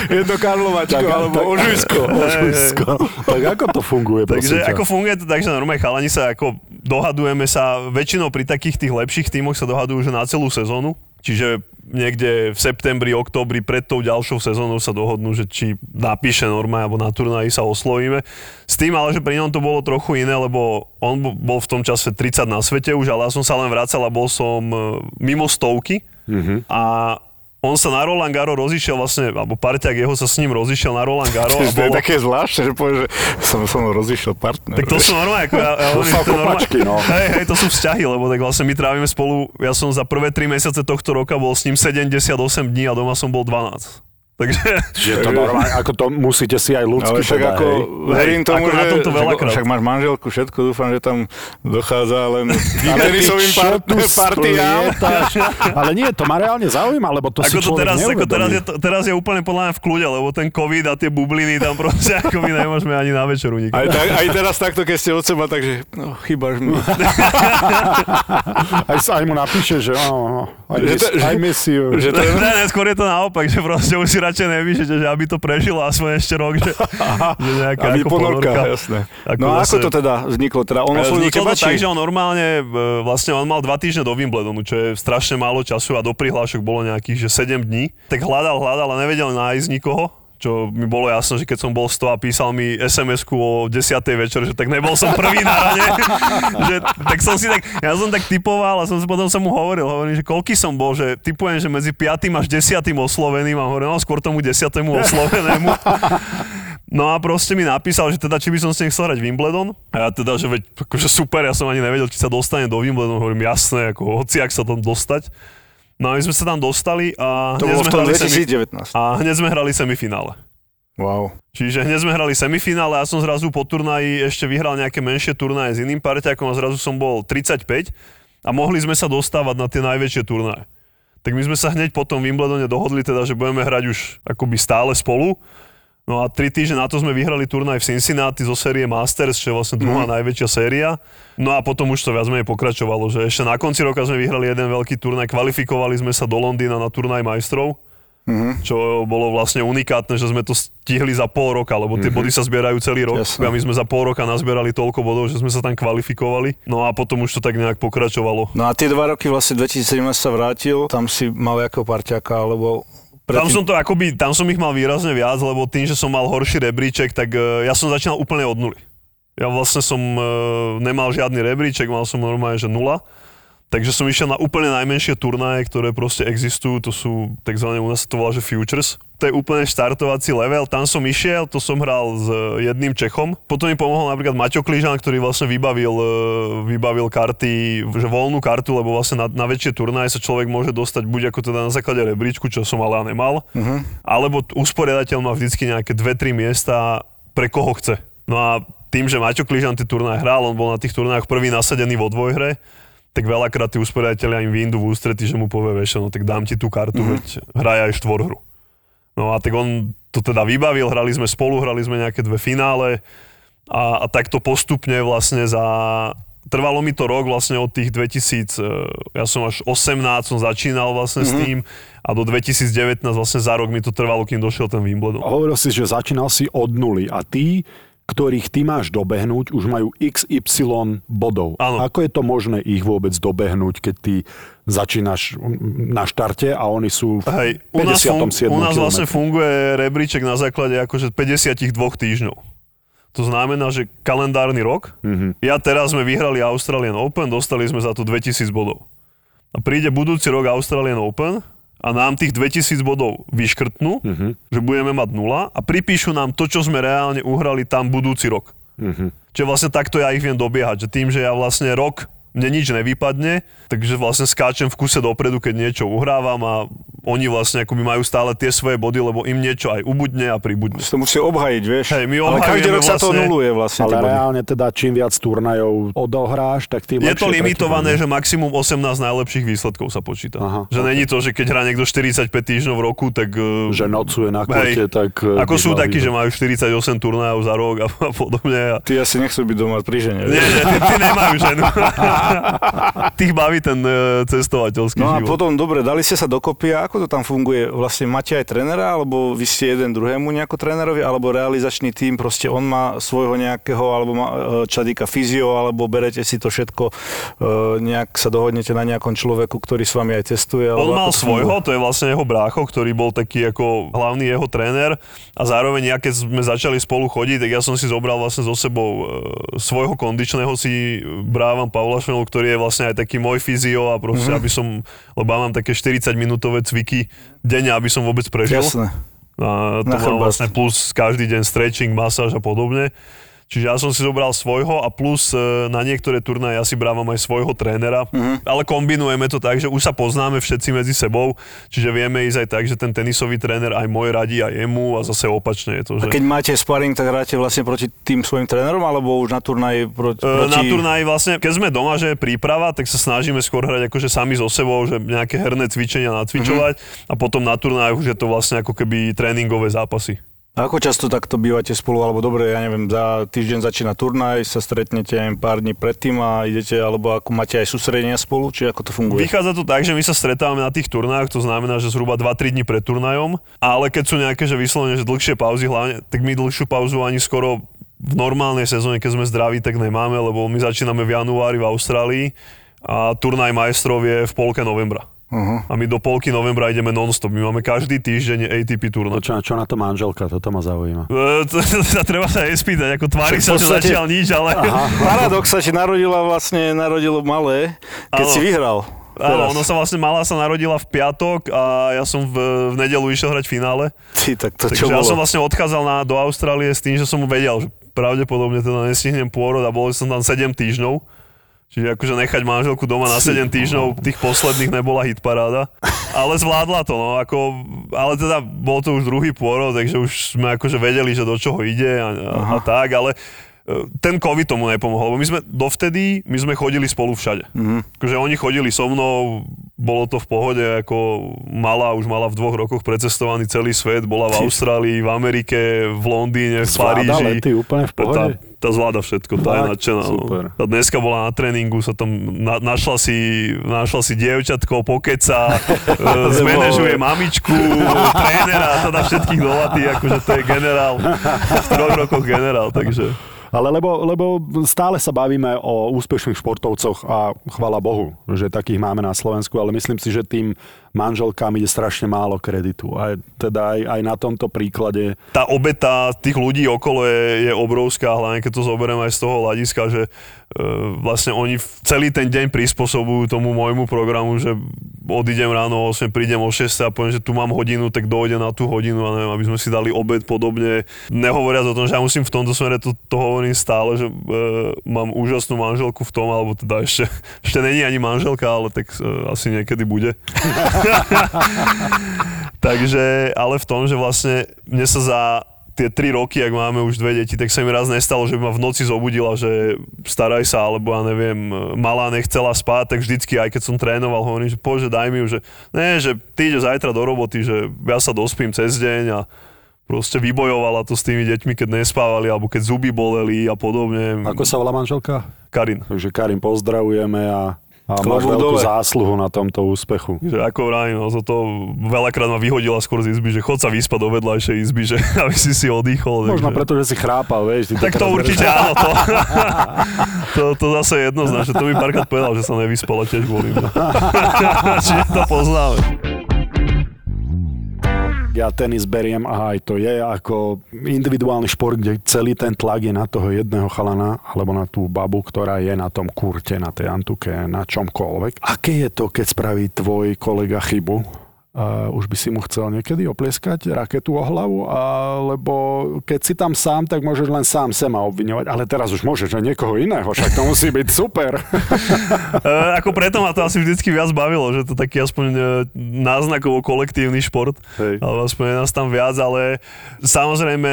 Je to Karlovačko, alebo Ožujsko. Ožujsko. Tak ako to funguje, Takže ako funguje to tak, že normálne chalani sa ako dohadujeme sa, väčšinou pri takých tých lepších tímoch sa dohadujú, že na celú sezónu. Čiže niekde v septembri, októbri pred tou ďalšou sezónou sa dohodnú, že či napíše norma alebo na turnaji sa oslovíme. S tým ale, že pri ňom to bolo trochu iné, lebo on bo- bol v tom čase 30 na svete už, ale ja som sa len vracal a bol som e, mimo stovky. A on sa na Roland Garo rozišiel vlastne, alebo parťák jeho sa s ním rozišiel na Roland Garo. a bolo, zvláštne, že povieš, že som, som rozišiel partner. tak to sú normálne, ako ja, ja sa to je normálne- kopačky, no. Hej, hej, to sú vzťahy, lebo tak vlastne my trávime spolu, ja som za prvé 3 mesiace tohto roka bol s ním 78 dní a doma som bol 12. Takže Že to normálne, ako to musíte si aj ľudsky Ale však teda, ako, hej. verím tomu, ako na že, tomto však, veľakrát. však máš manželku, všetko, dúfam, že tam dochádza len Ale ty tenisovým partiám. Ale nie, to ma reálne zaujíma, lebo to si ako to človek teraz, ako teraz, je, to, teraz je úplne podľa mňa v kľude, lebo ten COVID a tie bubliny tam proste ako my nemôžeme ani na večeru nikam. Aj, tak, aj teraz takto, keď ste od seba, takže no, chýbaš mi. Aj, sa- aj mu napíše, že oh, I, Že to- I miss you. že to je, Ne, ne, skôr je to naopak, že proste už si radšej nepíšete, že aby to prežilo aspoň ešte rok, že, že nejaká aby ako ponorka, ponorka. jasné. Ako no a ako to teda vzniklo? Teda on oslovil teba, to tak, že on normálne, e, vlastne on mal dva týždne do Wimbledonu, čo je strašne málo času a do prihlášok bolo nejakých, že 7 dní. Tak hľadal, hľadal a nevedel nájsť nikoho čo mi bolo jasné, že keď som bol 100 a písal mi SMS-ku o 10. večer, že tak nebol som prvý na rade, že, tak som si tak, ja som tak typoval a som, si- potom som mu hovoril, hovorím, že koľký som bol, že typujem, že medzi 5. až 10. osloveným a hovorím, no skôr tomu 10. oslovenému. No a proste mi napísal, že teda či by som s ním chcel hrať Wimbledon. A ja teda, že veď akože super, ja som ani nevedel, či sa dostane do Wimbledonu. Hovorím, jasné, ako hoci, ak sa tam dostať. No a my sme sa tam dostali a To bolo v tom hrali semi- 2019. a hneď sme hrali semifinále. Wow. Čiže hneď sme hrali semifinále ja som zrazu po turnaji ešte vyhral nejaké menšie turnaje s iným parťakom a zrazu som bol 35 a mohli sme sa dostávať na tie najväčšie turnaje. Tak my sme sa hneď po tom Wimbledone dohodli teda, že budeme hrať už akoby stále spolu. No a tri týždne na to sme vyhrali turnaj v Cincinnati zo série Masters, čo je vlastne druhá mm. najväčšia séria. No a potom už to viac menej pokračovalo, že ešte na konci roka sme vyhrali jeden veľký turnaj, kvalifikovali sme sa do Londýna na turnaj majstrov čo bolo vlastne unikátne, že sme to stihli za pol roka, lebo tie body sa zbierajú celý rok. Jasné. A my sme za pol roka nazbierali toľko bodov, že sme sa tam kvalifikovali. No a potom už to tak nejak pokračovalo. No a tie dva roky vlastne 2017 sa vrátil, tam si mal ako parťaka, alebo... Tam som to akoby, tam som ich mal výrazne viac, lebo tým, že som mal horší rebríček, tak e, ja som začínal úplne od nuly. Ja vlastne som e, nemal žiadny rebríček, mal som normálne, že nula. Takže som išiel na úplne najmenšie turnaje, ktoré proste existujú, to sú takzvané, u nás to volá, že futures. To je úplne štartovací level, tam som išiel, to som hral s e, jedným Čechom. Potom mi pomohol napríklad Maťo Klížan, ktorý vlastne vybavil, e, vybavil karty, že voľnú kartu, lebo vlastne na, na väčšie turnaje sa človek môže dostať buď ako teda na základe rebríčku, čo som ale nemal, uh-huh. alebo usporiadateľ má vždycky nejaké 2-3 miesta pre koho chce. No a tým, že Maťo Kližan tie turnaje hral, on bol na tých turnajoch prvý nasadený vo dvojhre, tak veľakrát tí usporiadatelia im vyjdu v ústrety, že mu povie, vieš, no tak dám ti tú kartu, mm-hmm. veď hraj aj štvorhru. No a tak on to teda vybavil, hrali sme spolu, hrali sme nejaké dve finále a, a takto postupne vlastne za... Trvalo mi to rok vlastne od tých 2000, e, ja som až 18 som začínal vlastne mm-hmm. s tým a do 2019 vlastne za rok mi to trvalo, kým došiel ten Wimbledon. Hovoril si, že začínal si od nuly a ty ktorých ty máš dobehnúť, už majú XY bodov. Áno. Ako je to možné ich vôbec dobehnúť, keď ty začínaš na štarte a oni sú v Hej, u nás, fun- 57. u nás vlastne funguje rebríček na základe akože 52 týždňov. To znamená, že kalendárny rok. Mm-hmm. Ja teraz sme vyhrali Australian Open, dostali sme za to 2000 bodov. A príde budúci rok Australian Open a nám tých 2000 bodov vyškrtnú, mm-hmm. že budeme mať nula a pripíšu nám to, čo sme reálne uhrali tam budúci rok. Mm-hmm. Čiže vlastne takto ja ich viem dobiehať, že tým, že ja vlastne rok mne nič nevypadne, takže vlastne skáčem v kuse dopredu, keď niečo uhrávam a oni vlastne akoby majú stále tie svoje body, lebo im niečo aj ubudne a pribudne. Si to musí obhajiť, vieš. Hej, my Ale každý rok sa to vlastne- nuluje vlastne. Ale reálne teda čím viac turnajov odohráš, tak tým Je to limitované, že maximum 18 najlepších výsledkov sa počíta. Aha, že není to, že keď hrá niekto 45 týždňov v roku, tak... eh, Že nocuje na Hej, korte, tak... e, ako sú takí, že majú 48 turnajov za rok a, a podobne. A... Ty asi nechcú byť doma pri žene. Nie, nie, tí, tí nemajú ženu. Tých baví ten e, cestovateľský No a život. potom, dobre, dali ste sa dokopy a ako to tam funguje? Vlastne máte aj trénera, alebo vy ste jeden druhému nejako trénerovi, alebo realizačný tým, proste on má svojho nejakého, alebo má, e, týka fyzio, alebo berete si to všetko, e, nejak sa dohodnete na nejakom človeku, ktorý s vami aj testuje? On alebo mal ako to svojho, to je vlastne jeho brácho, ktorý bol taký ako hlavný jeho tréner a zároveň ja keď sme začali spolu chodiť, tak ja som si zobral vlastne so sebou e, svojho kondičného si brávam Pavla Šmelu, ktorý je vlastne aj taký môj fyzio a proste, Mhm. aby som, lebo ja mám také 40 minútové cviky denne, aby som vôbec prežil. Jasné. A to mám vlastne plus každý deň stretching, masáž a podobne. Čiže ja som si zobral svojho a plus e, na niektoré turnaje ja si brávam aj svojho trénera, Mhm. ale kombinujeme to tak, že už sa poznáme všetci medzi sebou, čiže vieme ísť aj tak, že ten tenisový tréner aj môj radí aj jemu a zase opačne je to, A že... keď máte sparring, tak hráte vlastne proti tým svojim trénerom, alebo už na turnaji proti... E, proti... Na turnaji vlastne, keď sme doma, že je príprava, tak sa snažíme skôr hrať akože sami so sebou, že nejaké herné cvičenia nacvičovať Mhm. a potom na turnaji už je to vlastne ako keby tréningové zápasy. A ako často takto bývate spolu, alebo dobre, ja neviem, za týždeň začína turnaj, sa stretnete aj pár dní predtým a idete, alebo ako máte aj sústredenia spolu, či ako to funguje? Vychádza to tak, že my sa stretávame na tých turnajoch, to znamená, že zhruba 2-3 dní pred turnajom, ale keď sú nejaké, že vyslovene, že dlhšie pauzy, hlavne, tak my dlhšiu pauzu ani skoro v normálnej sezóne, keď sme zdraví, tak nemáme, lebo my začíname v januári v Austrálii a turnaj majstrov je v polke novembra. Uh-huh. A my do polky novembra ideme non-stop. My máme každý týždeň ATP No turnaj. čo, čo na to manželka, toto ma zaujíma. E, to, to treba sa jej spýtať, ako tvári v sa, že podstate- zatiaľ nič, ale... Paradox sa ti narodila vlastne, narodilo malé, keď Áno. si vyhral. Áno, ono sa vlastne mala sa narodila v piatok a ja som v, v nedelu išiel hrať finále. Ty, tak to Takže čo ja bolo? som vlastne odchádzal na, do Austrálie s tým, že som vedel, že pravdepodobne teda nestihnem pôrod a bol som tam 7 týždňov. Čiže akože nechať manželku doma na 7 týždňov, tých posledných nebola hitparáda. Ale zvládla to, no, ako, ale teda bol to už druhý pôrod, takže už sme akože vedeli, že do čoho ide a, a, a tak, ale e, ten COVID tomu nepomohol, lebo my sme dovtedy, my sme chodili spolu všade. Mm-hmm. Akože oni chodili so mnou, bolo to v pohode, ako mala, už mala v dvoch rokoch precestovaný celý svet, bola v Austrálii, v Amerike, v Londýne, v Paríži. lety úplne v pohode? Tá, tá zvláda všetko, tá je nadšená. no. Super. Tá dneska bola na tréningu, sa tam na, našla, si, našla si dievčatko, pokeca, e, zmanéžuje mamičku, trénera, teda všetkých dolatí, akože to je generál, v troch rokoch generál, takže... Ale lebo, lebo stále sa bavíme o úspešných športovcoch a chvala Bohu, že takých máme na Slovensku, ale myslím si, že tým manželkám ide strašne málo kreditu. A teda aj, aj na tomto príklade tá obeta tých ľudí okolo je, je obrovská, hlavne keď to zoberiem aj z toho hľadiska, že e, vlastne oni celý ten deň prispôsobujú tomu môjmu programu, že odídem ráno o 8, prídem o 6 a poviem, že tu mám hodinu, tak dojde na tú hodinu a neviem, aby sme si dali obed podobne. Nehovoriac o tom, že ja musím v tomto smere, to, to hovorím stále, že e, mám úžasnú manželku v tom, alebo teda ešte, ešte není ani manželka, ale tak e, asi niekedy bude. Takže, ale v tom, že vlastne mne sa za tie tri roky, ak máme už dve deti, tak sa mi raz nestalo, že by ma v noci zobudila, že staraj sa, alebo ja neviem, malá nechcela spať, tak vždycky, aj keď som trénoval, hovorím, že pože, daj mi ju, že ne, že ty ideš zajtra do roboty, že ja sa dospím cez deň a proste vybojovala to s tými deťmi, keď nespávali, alebo keď zuby boleli a podobne. Ako sa volá manželka? Karin. Takže Karim, pozdravujeme a, a máš Klobúk veľkú dole. zásluhu na tomto úspechu. Že ako vravím, no, to veľakrát ma vyhodila skôr z izby, že chod sa vyspať do vedľajšej izby, že aby si si oddychol. Možno takže- preto, že si chrápal, vieš. Ty Tak to určite áno, to, to, to zase jednoznačne. To mi párkrát povedal, že sa nevyspala tiež kvôli mňa. Čiže to poznáme. Ja tenis beriem a aj to je ako individuálny šport, kde celý ten tlak je na toho jedného chalana alebo na tú babu, ktorá je na tom kurte, na tej antuke, na čomkoľvek. Aké je to, keď spraví tvoj kolega chybu? Uh, už by si mu chcel niekedy oplieskať raketu o hlavu, alebo keď si tam sám, tak môžeš len sám sema obviňovať, ale teraz už môžeš aj niekoho iného, však to musí byť super. E, ako preto ma to asi vždycky viac bavilo, že to taký aspoň e, náznakovo kolektívny šport. Hej. Ale aspoň je nás tam viac, ale samozrejme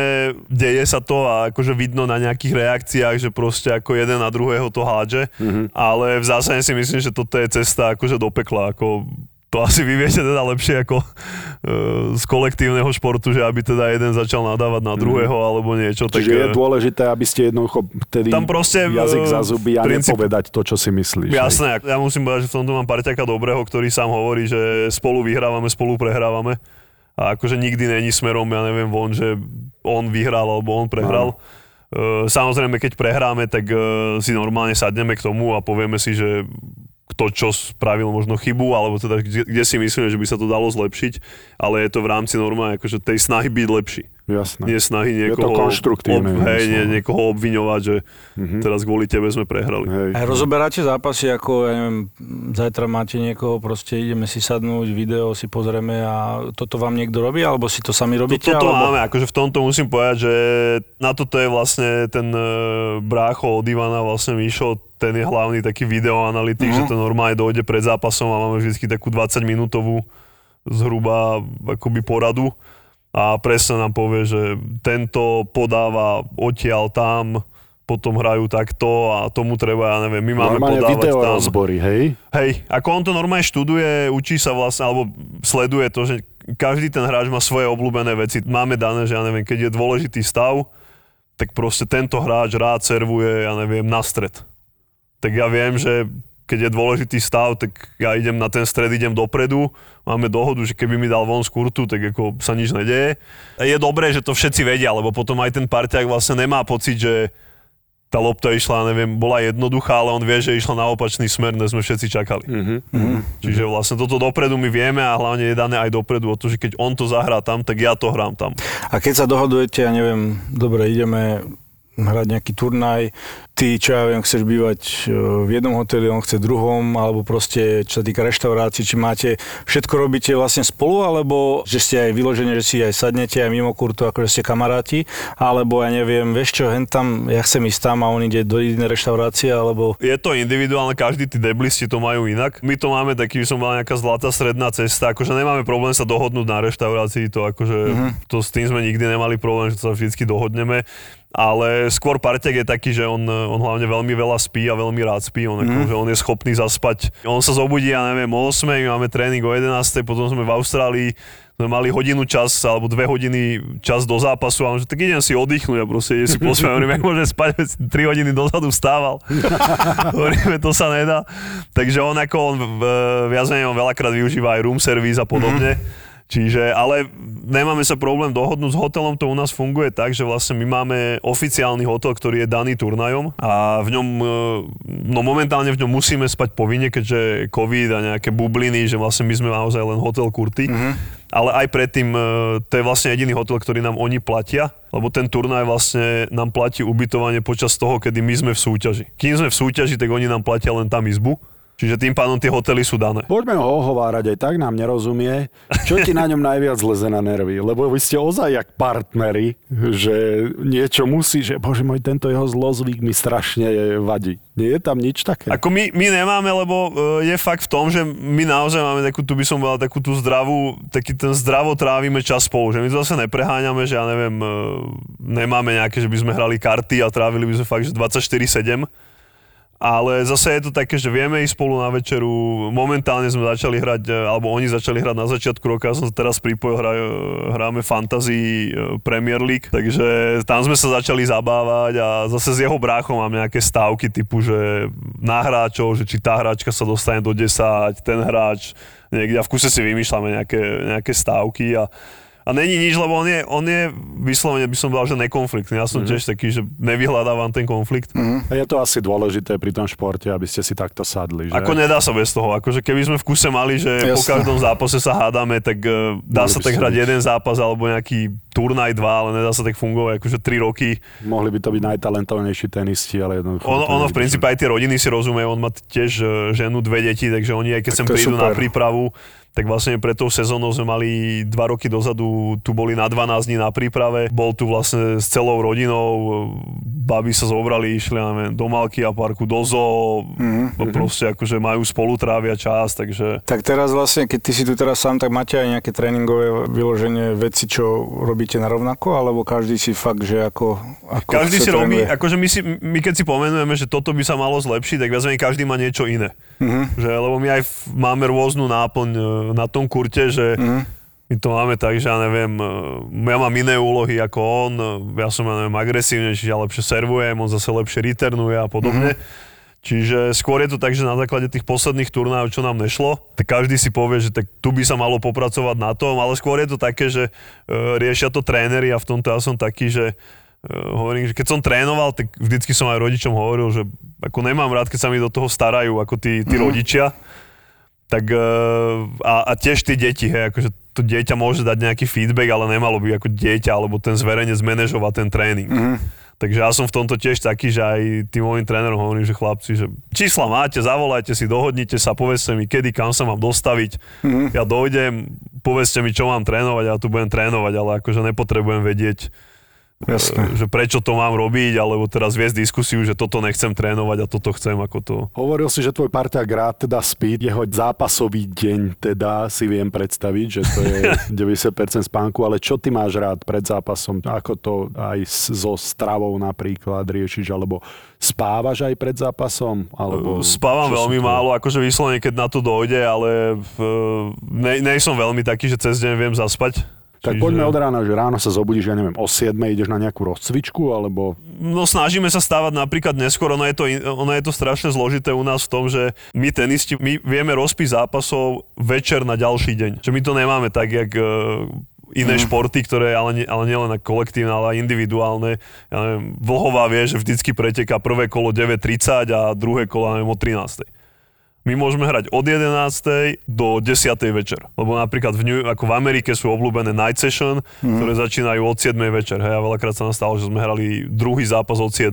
deje sa to a akože vidno na nejakých reakciách, že proste ako jeden na druhého to hádže. Mhm. Ale v zásade si myslím, že toto je cesta akože do pekla. Ako to asi vy viete teda lepšie ako e, z kolektívneho športu, že aby teda jeden začal nadávať na druhého alebo niečo. Mhm. Čiže je e, dôležité, aby ste jednoducho tedy Tam proste, jazyk e, za zuby a princíp- nepovedať to, čo si myslíš. hej. Jasné, ja musím povedať, že v tomto mám parťaka dobrého, ktorý sám hovorí, že spolu vyhrávame, spolu prehrávame. A akože nikdy není smerom, ja neviem, von, že on vyhral alebo on prehral. E, Samozrejme, keď prehráme, tak si normálne sadneme k tomu a povieme si, že kto čo spravil možno chybu, alebo teda kde, kde si myslíme, že by sa to dalo zlepšiť, ale je to v rámci normálne akože tej snahy byť lepší. Jasné. Nie snahy Je to niekoho, konštruktívne, ob, hej, nie, niekoho obviňovať, že teraz kvôli tebe sme prehrali. Hej. Aj rozoberáte zápasy, ako, ja neviem, zajtra máte niekoho, proste ideme si sadnúť, video si pozrieme a toto vám niekto robí, alebo si to sami robíte? Toto alebo... máme, akože v tomto musím povedať, že na toto je vlastne ten e, brácho od Ivana, vlastne Mišo, ten je hlavný taký videoanalytik, Mhm. že to normálne dojde pred zápasom a máme vždy takú 20 minútovú zhruba akoby poradu a presne nám povie, že tento podáva odtiaľ tam, potom hrajú takto a tomu treba, ja neviem, my máme Normálne podávať video tam. rozbory, hej? Hej, ako on to normálne študuje, učí sa vlastne, alebo sleduje to, že každý ten hráč má svoje obľúbené veci. Máme dané, že ja neviem, keď je dôležitý stav, tak proste tento hráč rád servuje, ja neviem, na stred. Tak ja viem, že keď je dôležitý stav, tak ja idem na ten stred, idem dopredu, máme dohodu, že keby mi dal von z kurtu, tak ako sa nič nedeje. Je dobré, že to všetci vedia, lebo potom aj ten parťák vlastne nemá pocit, že tá lopta išla, neviem, bola jednoduchá, ale on vie, že išla na opačný smer, než sme všetci čakali. Mhm. Čiže vlastne toto dopredu my vieme a hlavne je dané aj dopredu o to, že keď on to zahrá tam, tak ja to hrám tam. A keď sa dohodujete, ja neviem, dobre, ideme hrať nejaký turnaj, ty, čo ja viem, chceš bývať e, v jednom hoteli, on chce druhom, alebo proste, čo sa týka reštaurácií, či máte, všetko robíte vlastne spolu, alebo že ste aj vyložení, že si aj sadnete aj mimo kurtu, ako že ste kamaráti, alebo ja neviem, vieš čo, hen tam, ja chcem ísť tam a on ide do inej reštaurácie, alebo... Je to individuálne, každý tí deblisti to majú inak. My to máme taký, by som mal nejaká zlatá stredná cesta, akože nemáme problém sa dohodnúť na reštaurácii, to akože, to s tým sme nikdy nemali problém, že sa vždycky dohodneme. Ale skôr parťak je taký, že on, on hlavne veľmi veľa spí a veľmi rád spí. On, ako, že on je schopný zaspať. On sa zobudí, ja neviem, o 8, my máme tréning o 11, potom sme v Austrálii, sme mali hodinu čas, alebo dve hodiny čas do zápasu a on že tak idem si oddychnúť a proste ide si pospať. Hovorím, môže spať, veď 3 hodiny dozadu vstával. Hovoríme, to sa nedá. Takže on ako, on viac menej on veľakrát využíva aj room service a podobne. Čiže, ale nemáme sa problém dohodnúť s hotelom, to u nás funguje tak, že vlastne my máme oficiálny hotel, ktorý je daný turnajom a v ňom, e, no momentálne v ňom musíme spať povinne, keďže COVID a nejaké bubliny, že vlastne my sme naozaj len hotel Kurty. Ale aj predtým, e, to je vlastne jediný hotel, ktorý nám oni platia, lebo ten turnaj vlastne nám platí ubytovanie počas toho, kedy my sme v súťaži. Kým sme v súťaži, tak oni nám platia len tam izbu Čiže tým pádom tie hotely sú dané. Poďme ho ohovárať, aj tak nám nerozumie. Čo ti na ňom najviac leze na nervy? Lebo vy ste ozaj jak partneri, že niečo musí, že bože môj, tento jeho zlozvyk mi strašne vadí. Nie je tam nič také? Ako my, my nemáme, lebo e, je fakt v tom, že my naozaj máme takú, tu by som povedal, takú tú zdravú, taký ten zdravo trávime čas spolu, že my to zase nepreháňame, že ja neviem, e, nemáme nejaké, že by sme hrali karty a trávili by sme fakt, že 24-7, ale zase je to také, že vieme ísť spolu na večeru. Momentálne sme začali hrať, e, alebo oni začali hrať na začiatku roka, som sa teraz pripojil, hra, hráme Fantasy e, Premier League, takže tam sme sa začali zabávať a zase s jeho bráchom mám nejaké stávky typu, že na hráčov, že či tá hráčka sa dostane do 10, ten hráč niekde a v kuse si vymýšľame nejaké, nejaké stávky a a není nič, lebo on je, on je vyslovene by som povedal, že nekonfliktný. Ja som mm-hmm. tiež taký, že nevyhľadávam ten konflikt. Mm-hmm. Je to asi dôležité pri tom športe, aby ste si takto sadli. Že? Ako nedá sa bez toho. Akože keby sme v kuse mali, že Jasne. po každom zápase sa hádame, tak uh, dá Mali sa tak hrať byť. jeden zápas alebo nejaký turnaj dva, ale nedá sa tak fungovať akože tri roky. Mohli by to byť najtalentovanejší tenisti, ale jednoducho... Ono, ono v princípe aj tie rodiny si rozumejú, on má tiež e, ženu, dve deti, takže oni aj keď tak sem prídu super. na prípravu, tak vlastne pred tou sezónou sme mali dva roky dozadu, tu boli na 12 dní na príprave, bol tu vlastne s celou rodinou, baby sa zobrali, išli neviem, do Malky a parku, do zoo, mm-hmm. proste akože majú spolu trávia čas, takže... Tak teraz vlastne, keď ty si tu teraz sám, tak máte aj nejaké tréningové vyloženie veci, čo robíte na rovnako, alebo každý si fakt, že ako... ako každý si robí, akože my, si, my keď si pomenujeme, že toto by sa malo zlepšiť, tak viac každý má niečo iné. Mm-hmm. Že, lebo my aj máme rôznu náplň e, na tom kurte, že mm. my to máme tak, že ja neviem, e, ja mám iné úlohy ako on, e, ja som, ja neviem, agresívnejší, ja lepšie servujem, on zase lepšie returnuje a podobne. Mm. Čiže skôr je to tak, že na základe tých posledných turnajov, čo nám nešlo, tak každý si povie, že tak tu by sa malo popracovať na tom, ale skôr je to také, že uh, riešia to tréneri a v tomto ja som taký, že hovorím, že keď som trénoval, tak vždycky som aj rodičom hovoril, že ako nemám rád, keď sa mi do toho starajú ako tí, tí mm. rodičia, tak uh, a, a tiež tí deti, hej, akože to dieťa môže dať nejaký feedback, ale nemalo by ako dieťa alebo ten zverejnec manažovať ten tréning. Mm. Takže ja som v tomto tiež taký, že aj tým mojim trénerom hovorím, že chlapci, že čísla máte, zavolajte si, dohodnite sa, povedzte mi, kedy, kam sa mám dostaviť. Mm. Ja dojdem, povedzte mi, čo mám trénovať, ja tu budem trénovať, ale akože nepotrebujem vedieť, Jasne. že prečo to mám robiť, alebo teraz viesť diskusiu, že toto nechcem trénovať a toto chcem ako to. Hovoril si, že tvoj parťák rád teda spí, jeho zápasový deň teda si viem predstaviť, že to je 90% spánku, ale čo ty máš rád pred zápasom? Ako to aj so stravou napríklad riešiš, alebo spávaš aj pred zápasom? Alebo Spávam veľmi to... málo, akože vyslovene, keď na to dojde, ale v, ne, nej som veľmi taký, že cez deň viem zaspať tak Čiže... poďme od rána, že ráno sa zobudíš, ja neviem, o 7 ideš na nejakú rozcvičku, alebo... No snažíme sa stávať napríklad neskôr, ono je, to, ono je to strašne zložité u nás v tom, že my tenisti, my vieme rozpísť zápasov večer na ďalší deň. Že my to nemáme tak, jak uh, iné mm. športy, ktoré, ale, nie, ale nielen kolektívne, ale aj individuálne. Ja neviem, Vlhová vie, že vždycky preteká prvé kolo 9.30 a druhé kolo neviem, o 13 my môžeme hrať od 11. do 10. večer. Lebo napríklad v New, ako v Amerike sú obľúbené night session, mm. ktoré začínajú od 7. večer. Hej, a veľakrát sa nám stalo, že sme hrali druhý zápas od 7.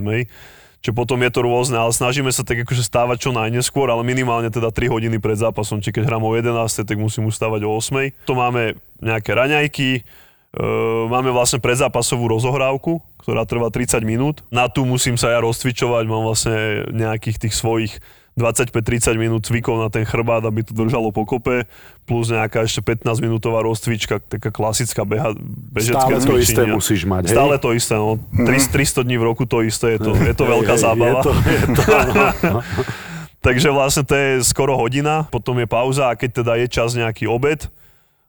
Čiže potom je to rôzne, ale snažíme sa tak akože stávať čo najneskôr, ale minimálne teda 3 hodiny pred zápasom. Či keď hrám o 11, tak musím ustávať o 8. To máme nejaké raňajky, Uh, máme vlastne predzápasovú rozohrávku, ktorá trvá 30 minút. Na tú musím sa ja rozcvičovať, mám vlastne nejakých tých svojich 25-30 minút cvikov na ten chrbát, aby to držalo pokope, plus nejaká ešte 15 minútová rozcvička, taká klasická beha, bežecká Stále to isté musíš mať, hej? Stále to isté, no. Mm. 300 dní v roku to isté, je to, je to veľká hej, zábava. Je to, je to, Takže vlastne to je skoro hodina, potom je pauza a keď teda je čas nejaký obed,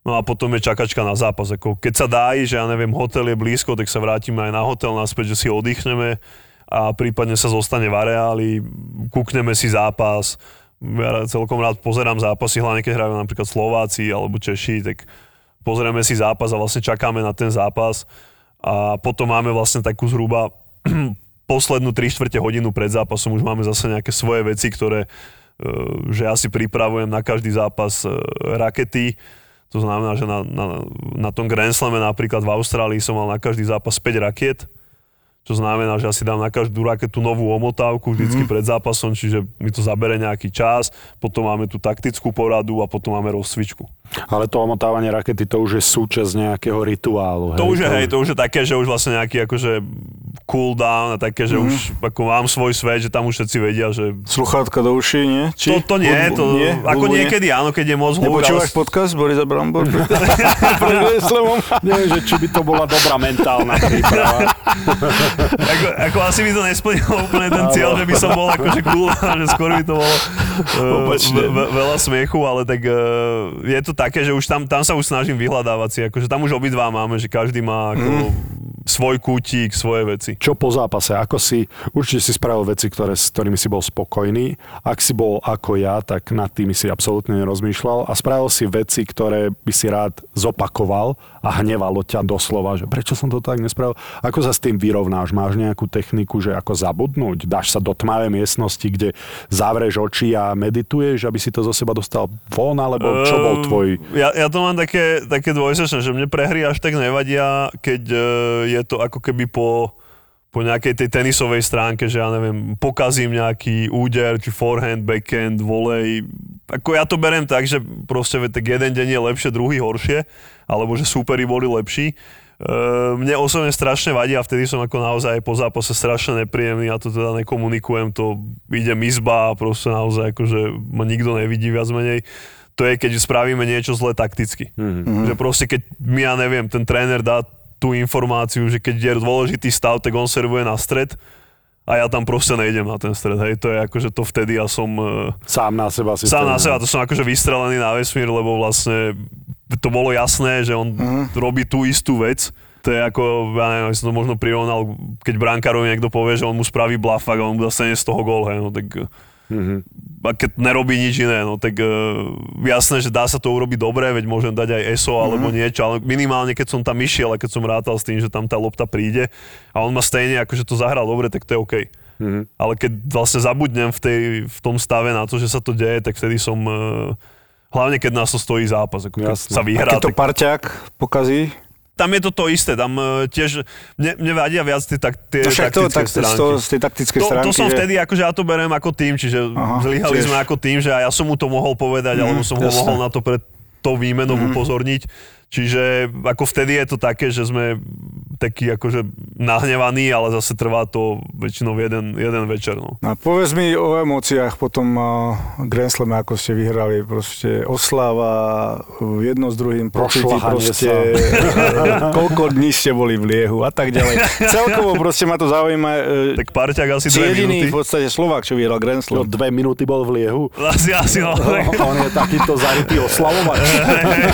No a potom je čakačka na zápas. Ako keď sa dá že ja neviem, hotel je blízko, tak sa vrátime aj na hotel naspäť, že si oddychneme a prípadne sa zostane v areáli, kúkneme si zápas. Ja celkom rád pozerám zápasy, hlavne keď hrajú napríklad Slováci alebo Češi, tak pozrieme si zápas a vlastne čakáme na ten zápas a potom máme vlastne takú zhruba poslednú 3 čtvrte hodinu pred zápasom už máme zase nejaké svoje veci, ktoré e, že ja si pripravujem na každý zápas e, rakety. To znamená, že na, na, na tom Grand Slame napríklad v Austrálii som mal na každý zápas 5 rakiet čo znamená, že ja si dám na každú raketu novú omotávku vždycky pred zápasom, čiže mi to zabere nejaký čas, potom máme tú taktickú poradu a potom máme rozcvičku. Ale to omotávanie rakety, to už je súčasť nejakého rituálu. To už je, hej, to už je také, že už vlastne nejaký akože cool down a také, že už ako mám svoj svet, že tam už všetci vedia, že Sluchátka do uší, nie? to, to nie, Hudbu- to, nie? ako Hudbu nie? niekedy áno, keď je moc hluk, ale Nepočúvaš podcast Borisa Brambor? Nie, že či by to bola dobrá mentálna príprava. ako, ako asi by to nesplnilo úplne ten cieľ, že by som bol akože cool, že skôr by to bolo uh, ve, ve, veľa smiechu, ale tak uh, je to také, že už tam, tam sa už snažím vyhľadávať si, akože tam už obidva máme, že každý má ako svoj kútik, svoje veci. Čo po zápase? Ako si, určite si spravil veci, ktoré, s ktorými si bol spokojný. Ak si bol ako ja, tak nad tými si absolútne nerozmýšľal a spravil si veci, ktoré by si rád zopakoval a hnevalo ťa doslova, že prečo som to tak nespravil. Ako sa s tým vyrovnáš? Máš nejakú techniku, že ako zabudnúť? Dáš sa do tmavej miestnosti, kde zavreš oči a medituješ, aby si to zo seba dostal von, alebo čo bol Ehm, tvoj... Ja, ja to mám také, také dvojsečné, že mne prehry až tak nevadia, keď uh, je to ako keby po, po nejakej tej tenisovej stránke, že ja neviem, pokazím nejaký úder, či forehand, backhand, volej. Ako ja to berem tak, že proste tak jeden deň je lepšie, druhý horšie, alebo že súperi boli lepší. Uh, mne osobne strašne vadí a vtedy som ako naozaj po zápase strašne nepríjemný, ja to teda nekomunikujem, to idem izba a proste naozaj akože ma nikto nevidí viac menej to je, keď spravíme niečo zle takticky. Mm-hmm. Že proste, keď mi, ja neviem, ten tréner dá tú informáciu, že keď je dôležitý stav, tak on servuje na stred a ja tam proste nejdem na ten stred. Hej, to je akože to vtedy ja som uh, Sám na seba si... sám na seba, to som akože vystrelený na vesmír, lebo vlastne to bolo jasné, že on robí tú istú vec. To je ako, ja neviem, som to možno prirovnal, keď brankárovi niekto povie, že on mu spraví blafak a on mu zase z toho gól, hej, no tak a keď nerobí nič iné, no tak uh, jasné, že dá sa to urobiť dobre, veď môžem dať aj ESO alebo niečo, ale minimálne keď som tam išiel a keď som rátal s tým, že tam tá lopta príde a on ma stejne akože to zahral dobre, tak to je OK. Ale keď vlastne zabudnem v, tej, v tom stave na to, že sa to deje, tak vtedy som... Uh, hlavne keď nás to stojí zápas, ako keď sa A vyhrá, keď to tak parťák pokazí? Tam je to to isté, tam uh, tiež, mne, mne vadia viac tie, tak, tie No však to, taktické tak, stránky. toho, z tej taktickej To, stránky, to som že... vtedy, akože ja to berem ako tým, čiže Aha, zlyhali tiež. sme ako tým, že ja som mu to mohol povedať, alebo som ho jasné. mohol na to pred tou výmenou upozorniť. Čiže ako vtedy je to také, že sme takí akože nahnevaní, ale zase trvá to väčšinou jeden, jeden večer. No. A povedz mi o emóciách potom uh, Grand Slam, ako ste vyhrali, proste osláva, uh, jedno s druhým, pocity, proste, koľko dní ste boli v liehu a tak ďalej. Celkovo proste ma to zaujíma, uh, Tak parťák asi si dve jediný minúty. v podstate Slovák, čo vyhral Grand No, Slam. dve minúty bol v liehu. Asi, asi, no. On je takýto zarytý oslavovač.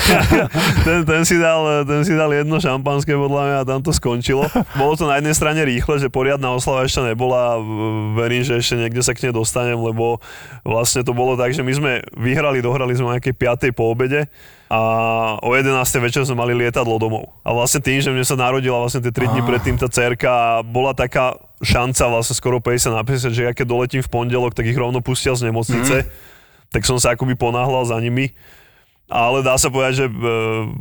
ten, ten, si dal, ten si dal jedno šampanské podľa mňa a tam to skončilo. Bolo to na jednej strane rýchle, že poriadna oslava ešte nebola. Verím, že ešte niekde sa k nej dostanem, lebo vlastne to bolo tak, že my sme vyhrali, dohrali sme o nejakej 5. po obede a o 11. večer sme mali lietadlo domov. A vlastne tým, že mne sa narodila vlastne tie 3 dní predtým tá cerka a bola taká šanca vlastne skoro 50 na 50, že ja keď doletím v pondelok, tak ich rovno pustia z nemocnice. Tak som sa akoby ponáhľal za nimi. Ale dá sa povedať, že e,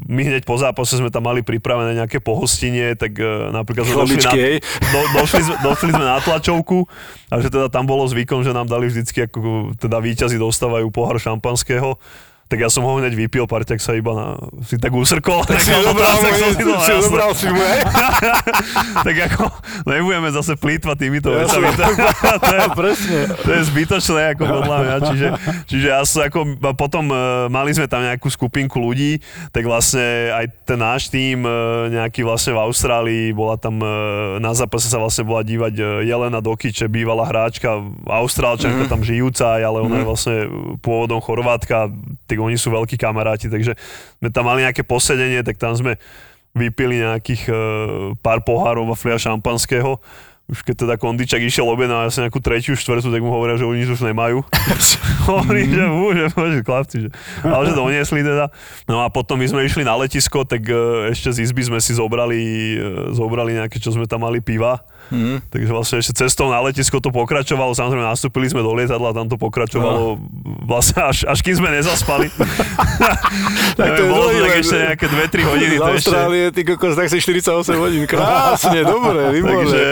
my hneď po zápase sme tam mali pripravené nejaké pohostenie, tak e, napríklad sme došli na, do, došli, sme, došli sme na tlačovku a že teda tam bolo zvykom, že nám dali vždycky, ako teda víťazi dostávajú pohár šampanského. Tak ja som ho hneď vypil, parťak sa iba na, si tak usrkol. Tak si zobral tak som si si zobral si moje. tak ako nebudeme zase plýtvať týmito vecami. To, to, je, Presne. to je zbytočné, ako podľa mňa. Čiže, čiže ja som ako, potom uh, mali sme tam nejakú skupinku ľudí, tak vlastne aj ten náš tým uh, nejaký vlastne v Austrálii, bola tam uh, na zápase sa vlastne bola dívať uh, Jelena Dokiče, bývalá hráčka, Austrálčanka mm. tam žijúca, ale ona je vlastne pôvodom Chorvátka, tak oni sú veľkí kamaráti, takže sme tam mali nejaké posedenie, tak tam sme vypili nejakých uh, pár pohárov a flia šampanského už keď teda Kondičak išiel objednať asi nejakú tretiu, štvrtú, tak mu hovoria, že oni nič už nemajú. Hovorí, že môže, môže, chlapci, že, ale že doniesli teda. No a potom my sme išli na letisko, tak e, ešte z izby sme si zobrali, e, zobrali nejaké, čo sme tam mali piva. Mm. Takže vlastne ešte cestou na letisko to pokračovalo, samozrejme nastúpili sme do lietadla, tam to pokračovalo vlastne až, až kým sme nezaspali. Tak to je bolo to tak ešte nejaké 2-3 hodiny. Z To ešte, Austrálie, ty kokos, tak si 48 hodín. Krásne, dobre, výborné. takže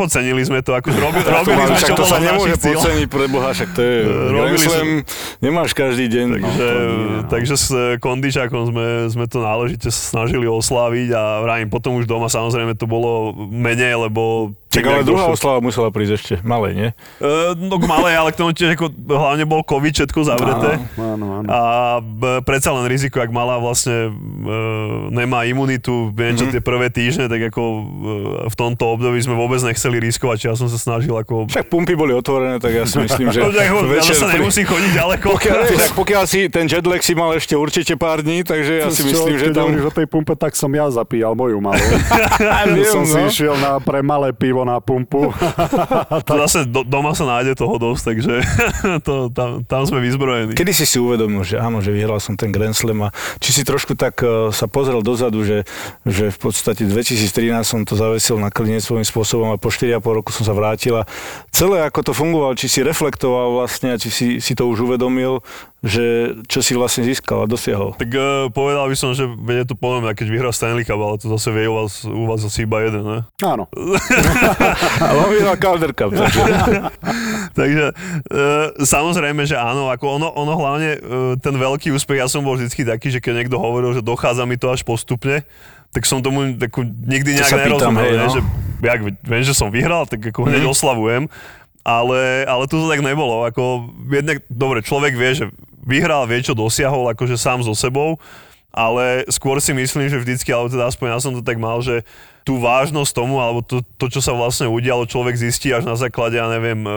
nepodcenili sme to, ako robi, robili sme, čo to sa nemôže podceniť pre Boha, však to je robili sme- nemáš každý deň. Takže, no, nie, no. takže s kondičákom sme, sme to náležite snažili osláviť a vrajím, potom už doma samozrejme to bolo menej, lebo... Čak, ale druhá oslava musela prísť ešte, malé, nie? Uh, no k malej, ale k tomu tiež ako, hlavne bol COVID všetko zavreté. Áno, áno. A b- predsa len riziko, ak malá vlastne e, nemá imunitu, viem, Mhm. čo tie prvé týždne, tak ako e, v tomto období sme vôbec nechceli riskovať, či ja som sa snažil ako... Však pumpy boli otvorené, tak ja si myslím, že No, tak, ja večer zase pri- nemusím chodiť ďaleko. Pokiaľ, tak pokiaľ si ten jetlag si mal ešte určite pár dní, takže ja si myslím, že Keď tam... hovoríš o tej pumpe, tak som ja zapíjal moju malú. Som si no. išiel na, pre malé pivo na pumpu. To zase do, doma sa nájde toho dosť, takže to, tam, tam sme vyzbrojení. Kedy si si uvedomil, že áno, že vyhral som ten Grand Slam a či si trošku tak uh, sa pozrel dozadu, že, že v podstate 2013 som to zavesil na klinec svojím spôsobom a po 4,5 roku som sa vrátil a celé ako to fungovalo, či si reflektoval vlastne a či si, si to už uvedomil, že čo si vlastne získal a dosiahol. Tak uh, povedal by som, že je to mňa, keď vyhrá Stanley Cup, ale to zase vie u vás, u vás asi iba jeden, ne? Áno. Vyhral Calder Cup, takže... E, samozrejme, že áno, ako ono, ono hlavne, e, ten veľký úspech, ja som bol vždycky taký, že keď niekto hovoril, že dochádza mi to až postupne, tak som tomu takú, nikdy nejak sa pýtam, nerozumel, hej, no. že jak, viem, že som vyhral, tak ako hneď Mhm. oslavujem, ale, ale tu to tak nebolo, ako jednak, dobre, človek vie, že vyhral, vie, čo dosiahol, akože sám so sebou, ale skôr si myslím, že vždycky, alebo teda aspoň ja som to tak mal, že tú vážnosť tomu, alebo to, to, čo sa vlastne udialo, človek zistí až na základe, ja neviem, e,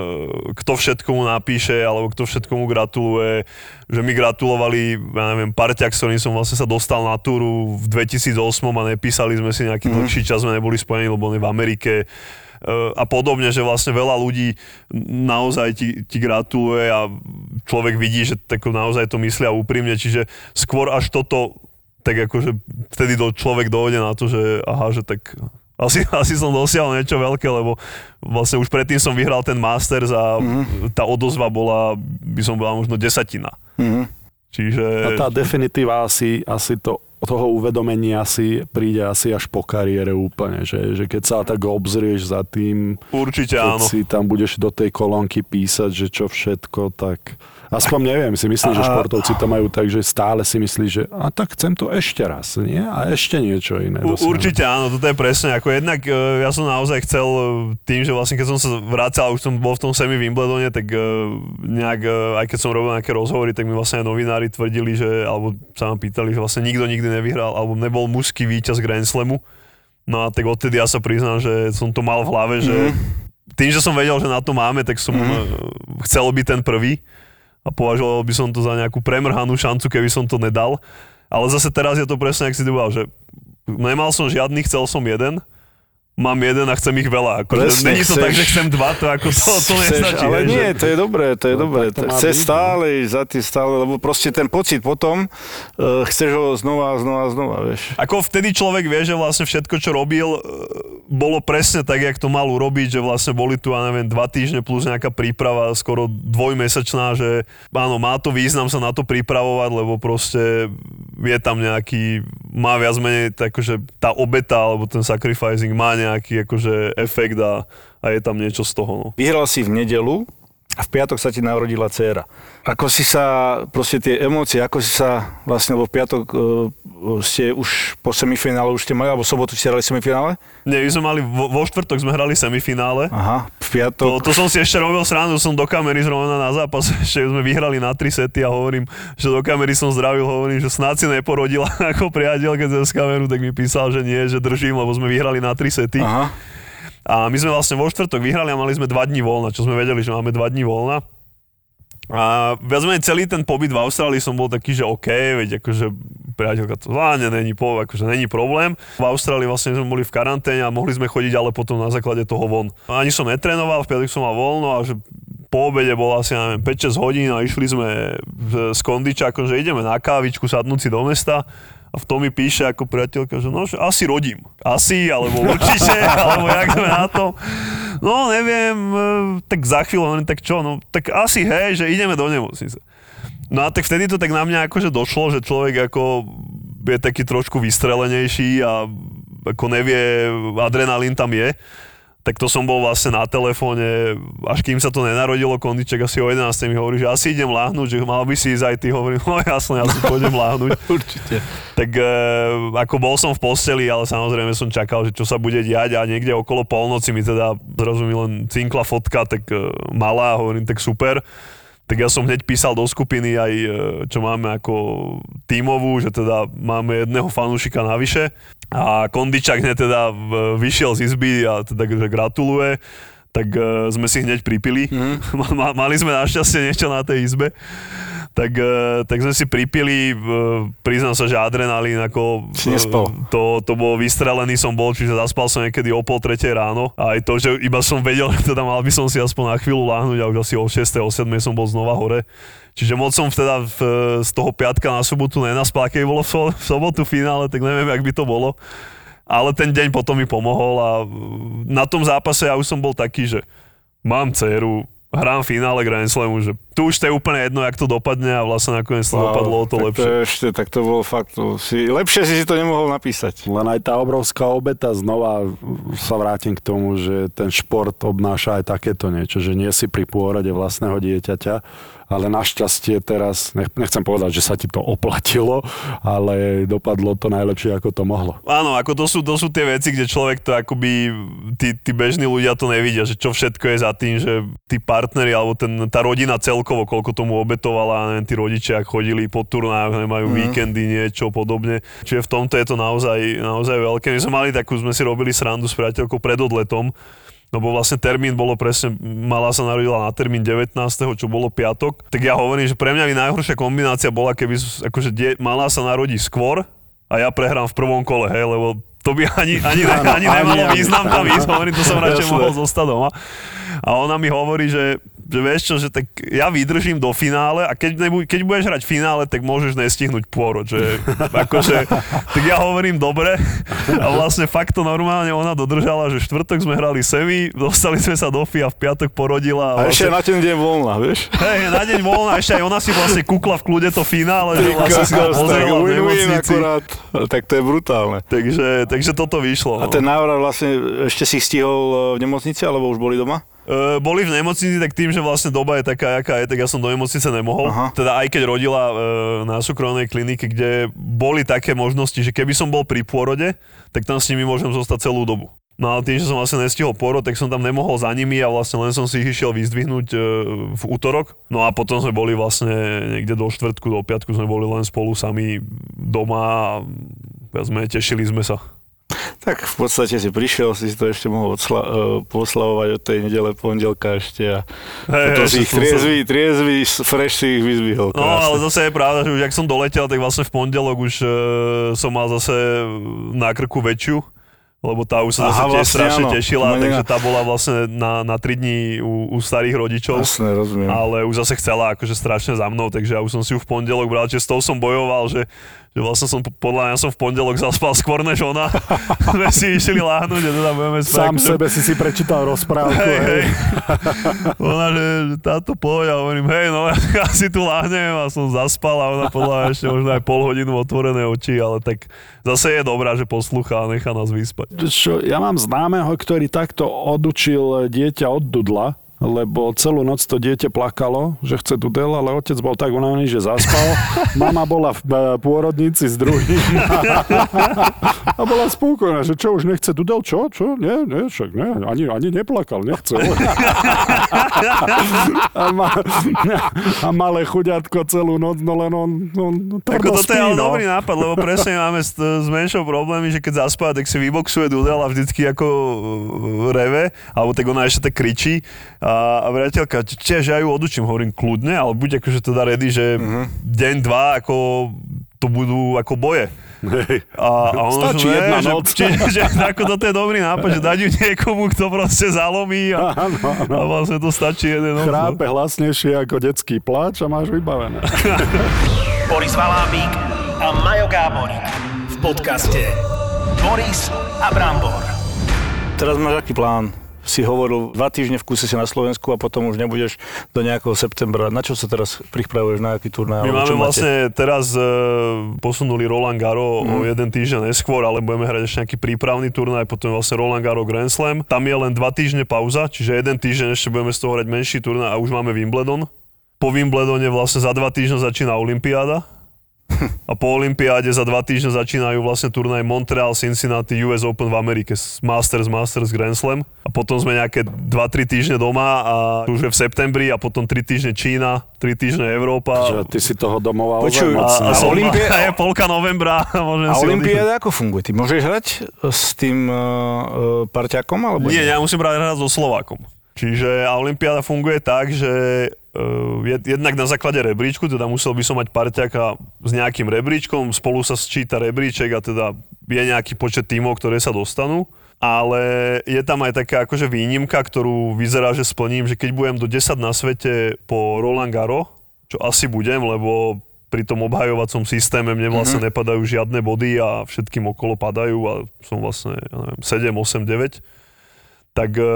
kto všetko mu napíše, alebo kto všetko mu gratuluje, že mi gratulovali, ja neviem, parťak, s ktorým som vlastne sa dostal na túru v 2008 a nepísali sme si nejaký dlhší čas, sme neboli spojení, lebo on je v Amerike a podobne, že vlastne veľa ľudí naozaj ti, ti gratuluje a človek vidí, že tako naozaj to myslia úprimne, čiže skôr až toto tak akože vtedy do, človek dojde na to, že aha, že tak asi, asi som dosiahol niečo veľké, lebo vlastne už predtým som vyhral ten Masters a mm-hmm. tá odozva bola, by som bola možno desatina. Mhm. Čiže... A tá definitíva asi, asi to toho uvedomenia si príde asi až po kariére úplne, že, že keď sa tak obzrieš za tým, Určite keď áno. si tam budeš do tej kolónky písať, že čo všetko, tak aspoň neviem, si myslím, že športovci to majú tak, že stále si myslí, že a tak chcem to ešte raz, nie? A ešte niečo iné. U, určite áno, toto je presne. Ako jednak e, ja som naozaj chcel e, tým, že vlastne keď som sa vracal, už som bol v tom semi Wimbledone, tak e, nejak, aj keď som robil nejaké rozhovory, tak mi vlastne novinári tvrdili, že, alebo sa ma pýtali, že vlastne nikto nikdy nevyhral, alebo nebol mužský víťaz Grand Slamu. No a tak odtedy ja sa priznám, že som to mal v hlave, že tým, že som vedel, že na to máme, tak som mm. chcel byť ten prvý a považoval by som to za nejakú premrhanú šancu, keby som to nedal. Ale zase teraz je to presne, ak si povedal, že nemal som žiadny, chcel som jeden, mám jeden a chcem ich veľa. Ako, Presne, není to chceš- tak, že chcem dva, to ako to, to Chceš, nestačí. ale nie, že- to je dobré, to je No, dobré. to Chce byť, no. stále ísť za tým stále, lebo proste ten pocit potom uh, chceš ho znova a znova a znova, vieš. Ako vtedy človek vie, že vlastne všetko, čo robil, e, bolo presne tak, jak to mal urobiť, že vlastne boli tu, ja neviem, dva týždne plus nejaká príprava, skoro dvojmesačná, že áno, má to význam sa na to pripravovať, lebo proste je tam nejaký, má viac menej, tak, akože tá obeta alebo ten sacrificing má nejaký akože efekt a, a je tam niečo z toho. No. Vyhral si v nedelu a v piatok sa ti narodila dcéra. Ako si sa, proste tie emócie, ako si sa vlastne, lebo v piatok uh, ste už po semifinále už ste mali, alebo sobotu ste hrali semifinále? Nie, my sme mali, vo, vo štvrtok sme hrali semifinále. Aha, v To, piatok. to som si ešte robil srandu, som do kamery zrovna na zápas, ešte sme vyhrali na tri sety a hovorím, že do kamery som zdravil, hovorím, že snáď si neporodila ako priateľ, keď cez kameru, tak mi písal, že nie, že držím, lebo sme vyhrali na tri sety. Aha. A my sme vlastne vo štvrtok vyhrali a mali sme dva dní voľna, čo sme vedeli, že máme dva dní voľna. A viac menej celý ten pobyt v Austrálii som bol taký, že OK, veď akože priateľka to zvládne, není, po, akože není problém. V Austrálii vlastne sme boli v karanténe a mohli sme chodiť ale potom na základe toho von. Ani som netrénoval, v piatok som mal voľno a že po obede bolo asi, neviem, 5-6 hodín a išli sme s kondičákom, že ideme na kávičku, sadnúť si do mesta a v tom mi píše ako priateľka, že no, že asi rodím. Asi, alebo určite, alebo jak sme na to. No, neviem, e, tak za chvíľu, hovorím, tak čo, no, tak asi hej, že ideme do nemocnice. No a tak vtedy to tak na mňa akože došlo, že človek ako je taký trošku vystrelenejší a ako nevie, adrenalín tam je tak to som bol vlastne na telefóne, až kým sa to nenarodilo, kondiček asi o 11. mi hovorí, že asi idem láhnuť, že mal by si ísť aj ty, hovorím, no jasne, ja si pôjdem láhnuť. Určite. Tak e, ako bol som v posteli, ale samozrejme som čakal, že čo sa bude diať a niekde okolo polnoci mi teda zrazu mi len cinkla fotka, tak e, malá, hovorím, tak super tak ja som hneď písal do skupiny aj, e, čo máme ako tímovú, že teda máme jedného fanúšika navyše a Kondičak hneď teda vyšiel z izby a teda gratuluje tak uh, sme si hneď pripili. Mm. Mali sme našťastie niečo na tej izbe tak, eh, tak sme si pripili, eh, priznám sa, že adrenalín, ako to, to bol vystrelený som bol, čiže zaspal som niekedy o pol tretej ráno. A aj to, že iba som vedel, teda mal by som si aspoň na chvíľu láhnuť a už asi o 6. o 7. som bol znova hore. Čiže moc som teda v, z toho piatka na sobotu nenaspal, keď bolo v, so, v sobotu finále, tak neviem, jak by to bolo. Ale ten deň potom mi pomohol a na tom zápase ja už som bol taký, že mám dceru, hrám finále Grand Slamu, že tu už to je úplne jedno, jak to dopadne a vlastne nakoniec to wow, dopadlo o to tak lepšie. To ešte, tak to bolo fakt, to si, lepšie si si to nemohol napísať. Len aj tá obrovská obeta, znova sa vrátim k tomu, že ten šport obnáša aj takéto niečo, že nie si pri pôrode vlastného dieťaťa, ale našťastie teraz, nechcem povedať, že sa ti to oplatilo, ale dopadlo to najlepšie, ako to mohlo. Áno, ako to sú, to sú tie veci, kde človek to akoby, tí, tí bežní ľudia to nevidia, že čo všetko je za tým, že tí partneri alebo ten, tá rodina celkovo, koľko tomu obetovala, neviem, tí rodičia, ak chodili po turnájoch, nemajú mm. víkendy, niečo podobne. Čiže v tomto je to naozaj, naozaj veľké. My sme mali takú, sme si robili srandu s priateľkou pred odletom, lebo vlastne termín bolo presne, malá sa narodila na termín 19., čo bolo piatok, tak ja hovorím, že pre mňa by najhoršia kombinácia bola, keby akože die, malá sa narodí skôr a ja prehrám v prvom kole, hej, lebo to by ani, ani, ani, ani nemalo význam tam ísť, hovorím, to som radšej mohol zostať doma. A ona mi hovorí, že že vieš čo, že tak ja vydržím do finále a keď, nebuď, keď budeš hrať finále, tak môžeš nestihnúť pôrod, že akože, tak ja hovorím dobre a vlastne fakt to normálne ona dodržala, že štvrtok sme hrali semi, dostali sme sa do FIA, v piatok porodila. A, a vlastne, ešte na ten deň voľna, vieš? Hej, na deň voľna, ešte aj ona si vlastne kúkla v kľude to finále, že vlastne si to pozerala v nemocnici. akurát, tak to je brutálne. Takže, takže toto vyšlo. A no. ten návrat vlastne ešte si stihol v nemocnici, alebo už boli doma? Uh, boli v nemocnici, tak tým, že vlastne doba je taká, aká je, tak ja som do nemocnice nemohol. Aha. Teda aj keď rodila uh, na súkromnej klinike, kde boli také možnosti, že keby som bol pri pôrode, tak tam s nimi môžem zostať celú dobu. No ale tým, že som vlastne nestihol porod, tak som tam nemohol za nimi a vlastne len som si ich išiel vyzdvihnúť uh, v útorok. No a potom sme boli vlastne niekde do štvrtku, do piatku sme boli len spolu sami doma a sme tešili sme sa. Tak v podstate si prišiel, si to ešte mohol odsla- uh, poslavovať od tej nedele pondelka ešte a hey, potom si ich triezvy, sa... triezvy, fresh si ich vyzvihol. No ale zase je pravda, že už ak som doletel, tak vlastne v pondelok už uh, som mal zase na krku väčšiu lebo tá už sa zase tiež vlastne, strašne áno. tešila, Mene... takže tá bola vlastne na, na 3 dní u, u starých rodičov. Jasne, rozumiem. Ale už zase chcela akože strašne za mnou, takže ja už som si ju v pondelok bral, že s tou som bojoval, že že vlastne som, podľa mňa som v pondelok zaspal skôr než ona. sme si išli láhnuť a teda budeme spať. Sám že... sebe si si prečítal rozprávku. Hej, hej. ona, že, že táto poď a hovorím, hej, no ja si tu láhnem a som zaspal a ona podľa mňa ešte možno aj pol hodinu otvorené oči, ale tak zase je dobrá, že poslúcha a nechá nás vyspať. Čo, ja mám známeho, ktorý takto odučil dieťa od dudla, lebo celú noc to dieťa plakalo, že chce dudel, ale otec bol tak unavený, že zaspal. Mama bola v e, pôrodnici s druhým a bola spokojná, že čo, už nechce dudel, čo, čo, nie, nie, však nie, ani, ani neplakal, nechce. a, ma, a malé chuďatko celú noc, no len on, on Ako toto spí, je ale no. dobrý nápad, lebo presne máme s, s menšou problémy, že keď zaspá, tak si vyboxuje dudel a vždycky ako e, reve, alebo tak ona ešte tak kričí. A a, a priateľka, tiež ja ju odučím, hovorím kľudne, ale buď akože teda ready, že uh-huh. deň, dva, ako to budú ako boje. Hej. A, a ono, Stačí že, jedna že, noc. Či, že, ako toto je dobrý nápad, že dať ju niekomu, kto proste zalomí a, Áno, áno. a vlastne to stačí jeden noc. no. Chrápe hlasnejšie ako detský pláč a máš vybavené. Boris Valábík a Majo Gáborík v podcaste Boris a Brambor. Teraz máš aký plán? Si hovoril, dva týždne v kuse si na Slovensku a potom už nebudeš do nejakého septembra. Na čo sa teraz pripravuješ, na aký turnaj? My máme máte? vlastne teraz e, posunuli Roland Garo o jeden týždeň neskôr, ale budeme hrať ešte nejaký prípravný turnaj, potom vlastne Roland Garo Grand Slam. Tam je len dva týždne pauza, čiže jeden týždeň ešte budeme z toho hrať menší turnaj a už máme Wimbledon. Po Wimbledone vlastne za dva týždne začína Olympiáda. A po Olympiáde za dva týždne začínajú vlastne turnaj Montreal, Cincinnati, US Open v Amerike, Masters, Masters, Grand Slam. A potom sme nejaké 2-3 týždne doma a už je v septembri a potom 3 týždne Čína, 3 týždne Európa. Že ty si toho domova Počuj, moc A, a, Olympia- a je polka novembra a môžem A si Olympiáda ako funguje? Ty môžeš hrať s tým uh, uh, parťakom? Alebo oddychnúť. Nie, ja musím hrať so Slovákom. Čiže a Olympiáda funguje tak, že jednak na základe rebríčku, teda musel by som mať parťaka s nejakým rebríčkom, spolu sa sčíta rebríček a teda je nejaký počet tímov, ktoré sa dostanú. Ale je tam aj taká akože výnimka, ktorú vyzerá, že splním, že keď budem do 10 na svete po Roland Garo, čo asi budem, lebo pri tom obhajovacom systéme mne vlastne mm-hmm. nepadajú žiadne body a všetkým okolo padajú a som vlastne, ja neviem, 7, 8, 9, tak e,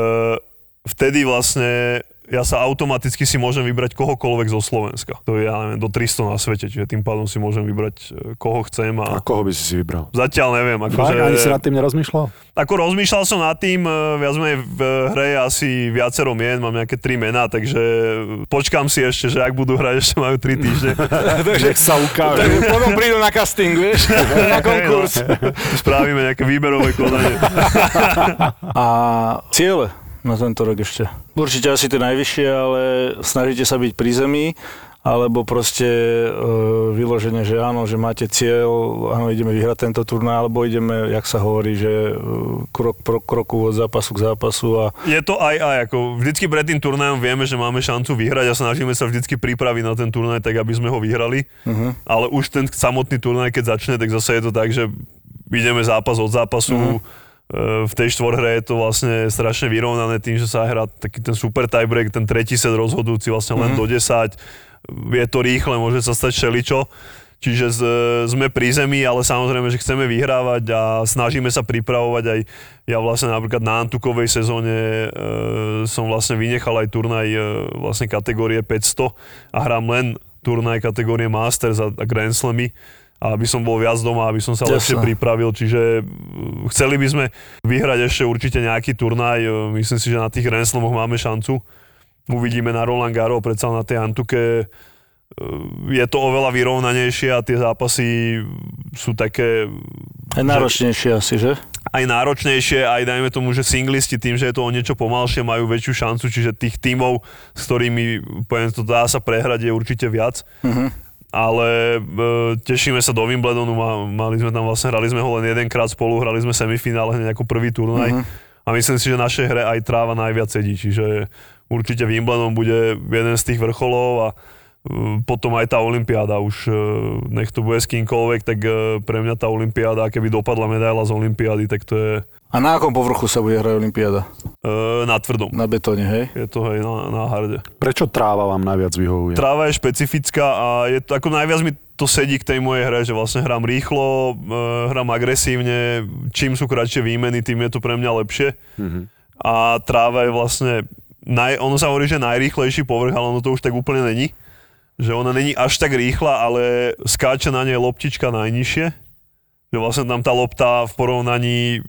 vtedy vlastne ja sa automaticky si môžem vybrať kohokoľvek zo Slovenska. To je, ja neviem, do 300 na svete, čiže tým pádom si môžem vybrať e, koho chcem A a koho by si si vybral? zatiaľ neviem. Fakt? Ani si nad tým nerozmýšľal? ako rozmýšľal som nad tým, e, viac menej v hre je asi viacero mien, mám nejaké tri mená, takže počkám si ešte, že ak budú hrať, ešte majú 3 týždne. Nech sa ukáže. potom prídu na casting, vieš? na konkurs. Spravíme nejaké výberové konanie. A ciele na tento rok ešte? Určite asi tie najvyššie, ale snažíte sa byť pri zemi, alebo proste e, vyloženie, že áno, že máte cieľ, áno, ideme vyhrať tento turnaj, alebo ideme, jak sa hovorí, že e, krok pro kroku od zápasu k zápasu a Je to aj aj, ako vždycky pred tým turnajom vieme, že máme šancu vyhrať a snažíme sa vždycky pripraviť na ten turnaj tak, aby sme ho vyhrali. Uh-huh. Ale už ten samotný turnaj, keď začne, tak zase je to tak, že ideme zápas od zápasu. Uh-huh. V tej štvorhre je to vlastne strašne vyrovnané tým, že sa hrá taký ten super tiebreak, ten tretí set rozhodujúci vlastne len do 10. Je to rýchle, môže sa stať šeličo. Čiže z, sme pri zemi, ale samozrejme, že chceme vyhrávať a snažíme sa pripravovať aj, ja vlastne napríklad na Antukovej sezóne e, som vlastne vynechal aj turnaj e, vlastne kategórie 500 a hrám len turnaj kategórie Masters a, a Grand Slamy aby som bol viac doma, aby som sa Jasné. lepšie pripravil, čiže e, chceli by sme vyhrať ešte určite nejaký turnaj, e, myslím si, že na tých Grand Slamoch máme šancu. Uvidíme na Roland Garo, predsa na tej Antuke je to oveľa vyrovnanejšie a tie zápasy sú také aj náročnejšie asi, že? aj náročnejšie, aj dajme tomu, že singlisti tým, že je to o niečo pomalšie, majú väčšiu šancu, čiže tých tímov, s ktorými poviem to dá sa prehrať, je určite viac. Uh-huh. Ale e, tešíme sa do Wimbledonu, ma, mali sme tam vlastne, hrali sme ho len jedenkrát spolu, hrali sme semifinále hneď ako prvý turnaj. Uh-huh. A myslím si, že našej hre aj tráva najviac sedí, čiže určite Wimbledon bude jeden z tých vrcholov a potom aj tá Olympiáda už, e, nech to bude s kýmkoľvek, tak e, pre mňa tá Olympiáda, keby dopadla medaila z Olympiády, tak to je A na akom povrchu sa bude hrať Olympiáda? e, na tvrdom. Na betóne, hej? Je to hej na, na harde. Prečo tráva vám najviac vyhovuje? Tráva je špecifická a je to, ako najviac mi to sedí k tej mojej hre, že vlastne hrám rýchlo, hrám agresívne, čím sú kratšie výmeny, tým je to pre mňa lepšie. Mm-hmm. A tráva je vlastne, naj, ono sa hovorí, že najrýchlejší povrch, ale ono to už tak úplne není. Že ona není až tak rýchla, ale skáče na nej loptička najnižšie. Že vlastne tam tá lopta v porovnaní e,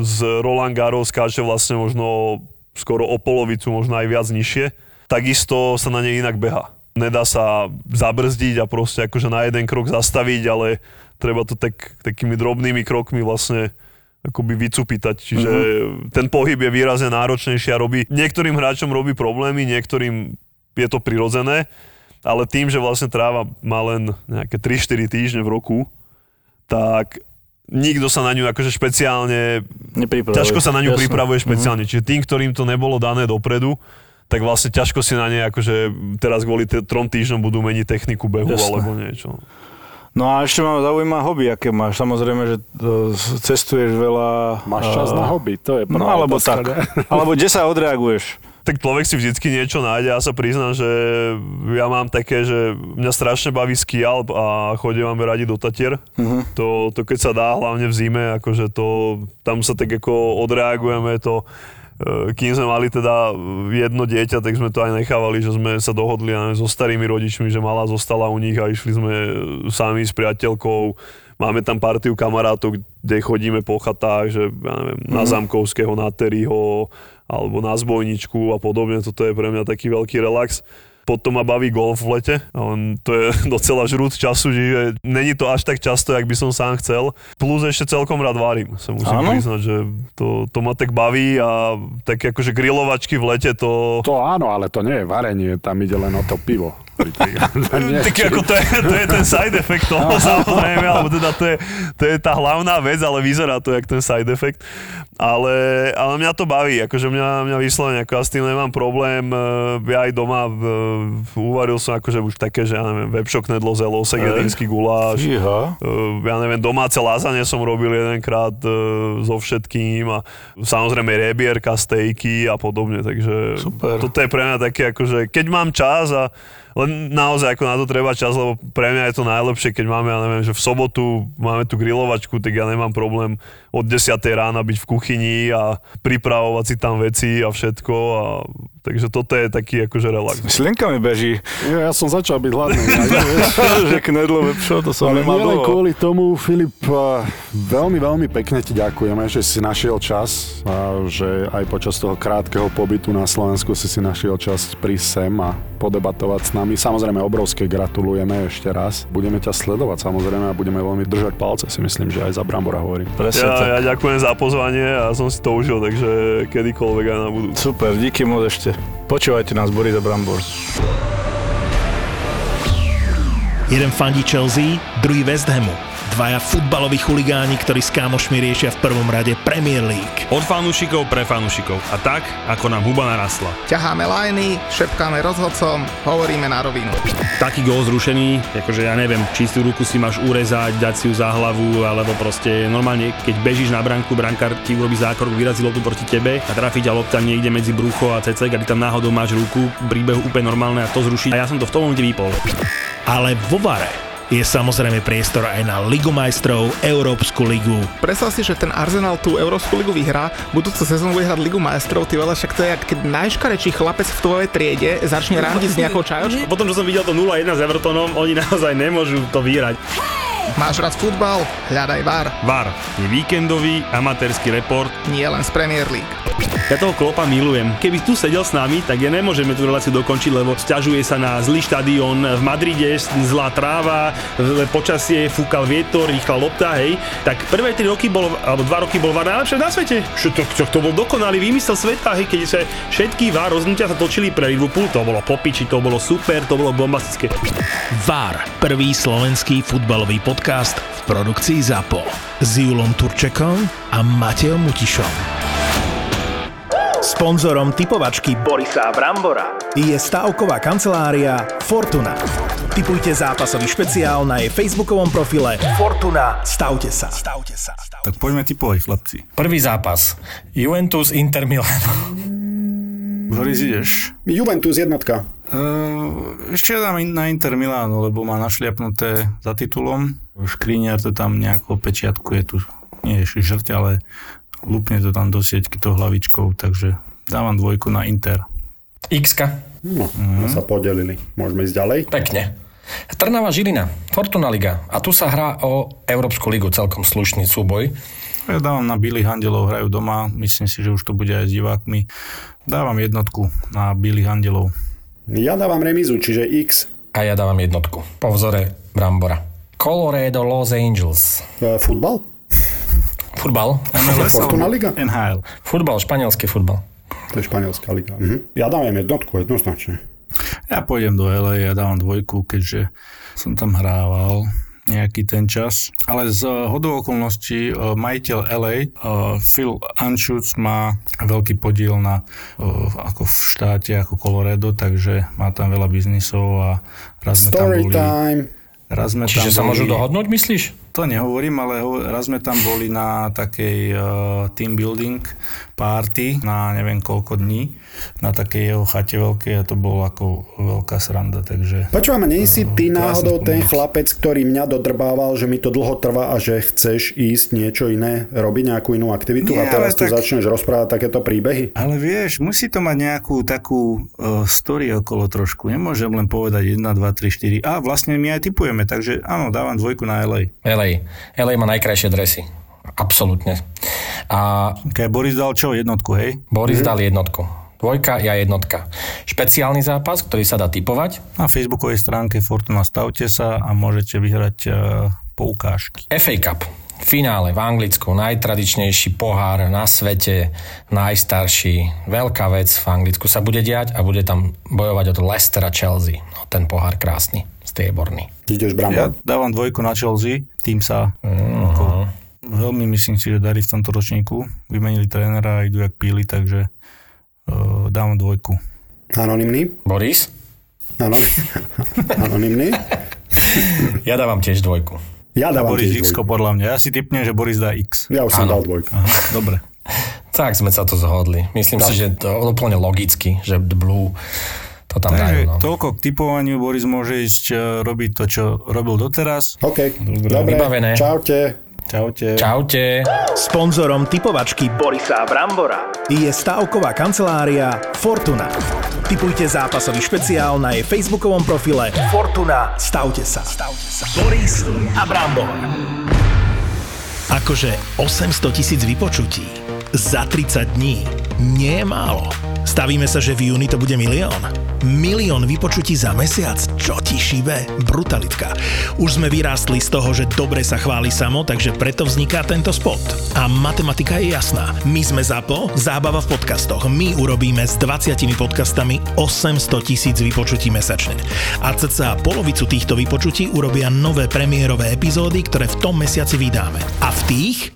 s Roland Garros skáče vlastne možno skoro o polovicu, možno aj viac nižšie. Takisto sa na nej inak beha. Nedá sa zabrzdiť a proste akože na jeden krok zastaviť, ale treba to tak, takými drobnými krokmi vlastne akoby vycupitať. Čiže uh-huh. ten pohyb je výrazne náročnejší a robí, niektorým hráčom robí problémy, niektorým je to prirodzené, ale tým, že vlastne tráva má len nejaké 3-4 týždne v roku, tak nikto sa na ňu akože špeciálne Nepripravuje. ťažko sa na ňu Jasné. pripravuje špeciálne. Čiže tým, ktorým to nebolo dané dopredu, tak vlastne ťažko si na ne akože teraz kvôli t- trom týždňom budú meniť techniku behu Jasné. alebo niečo. No a ešte ma zaujíma hobby, aké máš. Samozrejme, že to, cestuješ veľa. Máš čas a- na hobby, to je prvá No alebo otázka, tak. ne? Alebo kde sa odreaguješ? Tak človek si vždycky niečo nájde. Ja sa priznám, že ja mám také, že mňa strašne baví ski alp a chodívame radi do Tatier. Uh-huh. To, to keď sa dá, hlavne v zime, akože to, tam sa tak ako odreagujeme to e, kým sme mali teda jedno dieťa, tak sme to aj nechávali, že sme sa dohodli neviem, so starými rodičmi, že malá zostala u nich a išli sme sami s priateľkou. Máme tam partiu kamarátov, kde chodíme po chatách, že ja neviem, na Zamkovského, na Terryho, alebo na Zbojničku a podobne. Toto je pre mňa taký veľký relax. Potom ma baví golf v lete, ale to je docela žrút času, že není to až tak často, jak by som sám chcel. Plus ešte celkom rád varím, sa musím Áno? priznať, že to, to ma tak baví a tak akože grilovačky v lete to... To áno, ale to nie je varenie, tam ide len o to pivo. Tak ako to je, to je ten side effect toho samozrejme, alebo teda to je, to je tá hlavná vec, ale vyzerá to jak ten side effect. Ale, ale mňa to baví, akože mňa, mňa vyslovene, ako ja s tým nemám problém. E, Ja aj doma e, uvaril som akože už také, že ja neviem, webshok nedlo z elosek, jedinský guláš. Fíha. Uh, ja neviem, domáce lázanie som robil jedenkrát uh, so všetkým a samozrejme rebierka, stejky a podobne, takže Super. toto je pre mňa také akože, keď mám čas a len naozaj ako na to treba čas, lebo pre mňa je to najlepšie, keď máme, ja neviem, že v sobotu máme tú grilovačku, tak ja nemám problém od 10 rána byť v kuchyni a pripravovať si tam veci a všetko a takže toto je taký akože relax. Slienka mi beží, Ja, ja som začal byť hladný. ja, že knedlo vepšo, to som Ale nemal dlho. kvôli tomu, Filip, veľmi, veľmi pekne ti ďakujeme, že si našiel čas a že aj počas toho krátkeho pobytu na Slovensku si si našiel čas prísť sem a podebatovať s nami. Samozrejme, obrovské gratulujeme ešte raz. Budeme ťa sledovať samozrejme a budeme veľmi držať palce, si myslím, že aj za Brambora hovorím. Presne tak. Ja, ja ďakujem za pozvanie a som si to užil, takže kedykoľvek aj na budúce. Super, díky moc ešte. Počúvajte nás, Boris a Brambor. Jeden fandí Chelsea, druhý West Hamu. Dvaja futbaloví chuligáni, ktorí s kámošmi riešia v prvom rade Premier League. Od fanúšikov pre fanúšikov. A tak, ako nám huba narastla. ťaháme lajny, šepkáme rozhodcom, hovoríme na rovinu. Taký gól zrušený, akože ja neviem, čistú ruku si máš urezať, dať si ju za hlavu, alebo proste normálne, keď bežíš na branku, brankár ti urobí zákrok, vyrazí loptu proti tebe a trafí ťa lopta niekde medzi brucho a cecek a ty tam náhodou máš ruku, príbehu úplne normálne a to zruší. A ja som to v tom momente vypol. Ale vo Vare je samozrejme priestor aj na Ligu majstrov, Európsku ligu. Predstav si, že ten Arsenal tú Európsku ligu vyhrá, budúcu sezónu bude hrať Ligu majstrov, ty veľa, však to je, keď najškarečší chlapec v tvojej triede začne randiť s nejakou čajočkou. Potom, čo som videl to 0-1 s Evertonom, oni naozaj nemôžu to vyhrať. Máš rád futbal? Hľadaj VAR, VAR je víkendový amatérsky report nie len z Premier League. Ja toho klopa milujem. Keby tu sedel s nami, tak ja nemôžeme tú reláciu dokončiť, lebo sťažuje sa na zlý štadión v Madride, zlá tráva, zlé počasie, fúkal vietor, rýchla lopta, hej. Tak prvé 3 roky bol, alebo 2 roky bol VAR najlepšie na svete. Čo to, to, to bol dokonalý výmysel sveta, hej, keď sa všetky VAR rozhodnutia sa točili pre Liverpool, to bolo popiči, to bolo super, to bolo bombastické. VAR, prvý slovenský futbalový podcast v produkcii ZAPO. S Julom Turčekom a Mateom Mutišom. Sponzorom typovačky Borisa Brambora je stavková kancelária Fortuna. Typujte zápasový špeciál na jej facebookovom profile Fortuna. Stavte sa. Stavte sa. Tak poďme typovať, chlapci. Prvý zápas. Juventus Inter Milan. Boris, ideš? Juventus jednotka. Uh, ešte ja dám na Inter Milánu, lebo má našliapnuté za titulom. Škriniar to tam nejako pečiatkuje tu. Nie je žrť, ale lupne to tam do sieťky to hlavičkou, takže dávam dvojku na Inter. x No, mm. sa podelili. Môžeme ísť ďalej? Pekne. Trnava Žilina, Fortuna Liga. A tu sa hrá o Európsku ligu, celkom slušný súboj. Ja dávam na Bilých Andelov, hrajú doma, myslím si, že už to bude aj s divákmi. Dávam jednotku na Bilých Andelov. Ja dávam remizu, čiže X. A ja dávam jednotku. Po vzore Brambora. Colorado Los Angeles. E, futbal? Futbal. Fortuna Liga? NHL. Futbal, španielský futbal. To je španielská liga. Mhm. Ja dávam jednotku, jednoznačne. Ja pôjdem do LA, ja dávam dvojku, keďže som tam hrával nejaký ten čas. Ale z hodou okolností eh, majiteľ LA, eh, Phil Anschutz má veľký podiel na, eh, ako v štáte, ako Colorado, takže má tam veľa biznisov a raz sme tam Story boli. time. Raz sme Čiže sa tam boli, môžu dohodnúť, myslíš? To nehovorím, ale raz sme tam boli na takej uh, team building party na neviem koľko dní, na takej jeho chate veľkej a to bolo ako veľká sranda, takže... Počúvam, nie si ty krásny náhodou ten chlapec, ktorý mňa dodrbával, že mi to dlho trvá a že chceš ísť niečo iné, robiť nejakú inú aktivitu Nie, a teraz ale tu tak- začneš rozprávať takéto príbehy? Ale vieš, musí to mať nejakú takú uh, story okolo trošku. Nemôžem len povedať 1, 2, 3, 4. A vlastne my aj typujeme, takže áno, dávam dvojku na LA. LA. LA má najkrajšie dresy. Absolútne. A Keď Boris dal čo? Jednotku, hej? Boris dal jednotku. Dvojka, ja jednotka. Špeciálny zápas, ktorý sa dá typovať. Na facebookovej stránke Fortuna stavte sa a môžete vyhrať uh, poukážky. FA Cup. Finále v Anglicku, najtradičnejší pohár na svete, najstarší, veľká vec v Anglicku sa bude diať a bude tam bojovať od Leicester a Chelsea. No, ten pohár krásny, strieborný. Ideš Ja Brambor? dávam dvojku na Chelsea, tým sa ako, veľmi myslím si, že darí v tomto ročníku. Vymenili trénera a idú jak píli, takže uh, dávam dvojku. Anonymný? Boris? Anonymný? Ja dávam tiež dvojku. Ja dávam Boris tiež X dvojku. podľa mňa. Ja si typnem, že Boris dá X. Ja už som Áno. dal dvojku. Aha, dobre. Tak sme sa to zhodli. Myslím si, že to je úplne logicky, že Blue to tam dajú. Takže No. toľko k typovaniu. Boris môže ísť uh, robiť to, čo robil doteraz. OK, dobre, vybavené. čaute. Čaute. Čaute. Sponzorom typovačky Borisa Brambora. je stavková kancelária Fortuna. Typujte zápasový špeciál na jej facebookovom profile Fortuna. Stavte sa. Boris a Brambor. Akože 800 tisíc vypočutí za 30 dní nie je málo. Stavíme sa, že v júni to bude milión. Milión vypočutí za mesiac? Čo ti šíbe? Brutalitka. Už sme vyrástli z toho, že dobre sa chváli samo, takže preto vzniká tento spot. A matematika je jasná. My sme ZAPO, zábava v podcastoch. My urobíme s 20 podcastami 800 tisíc vypočutí mesačne. A cca polovicu týchto vypočutí urobia nové premiérové epizódy, ktoré v tom mesiaci vydáme. A v tých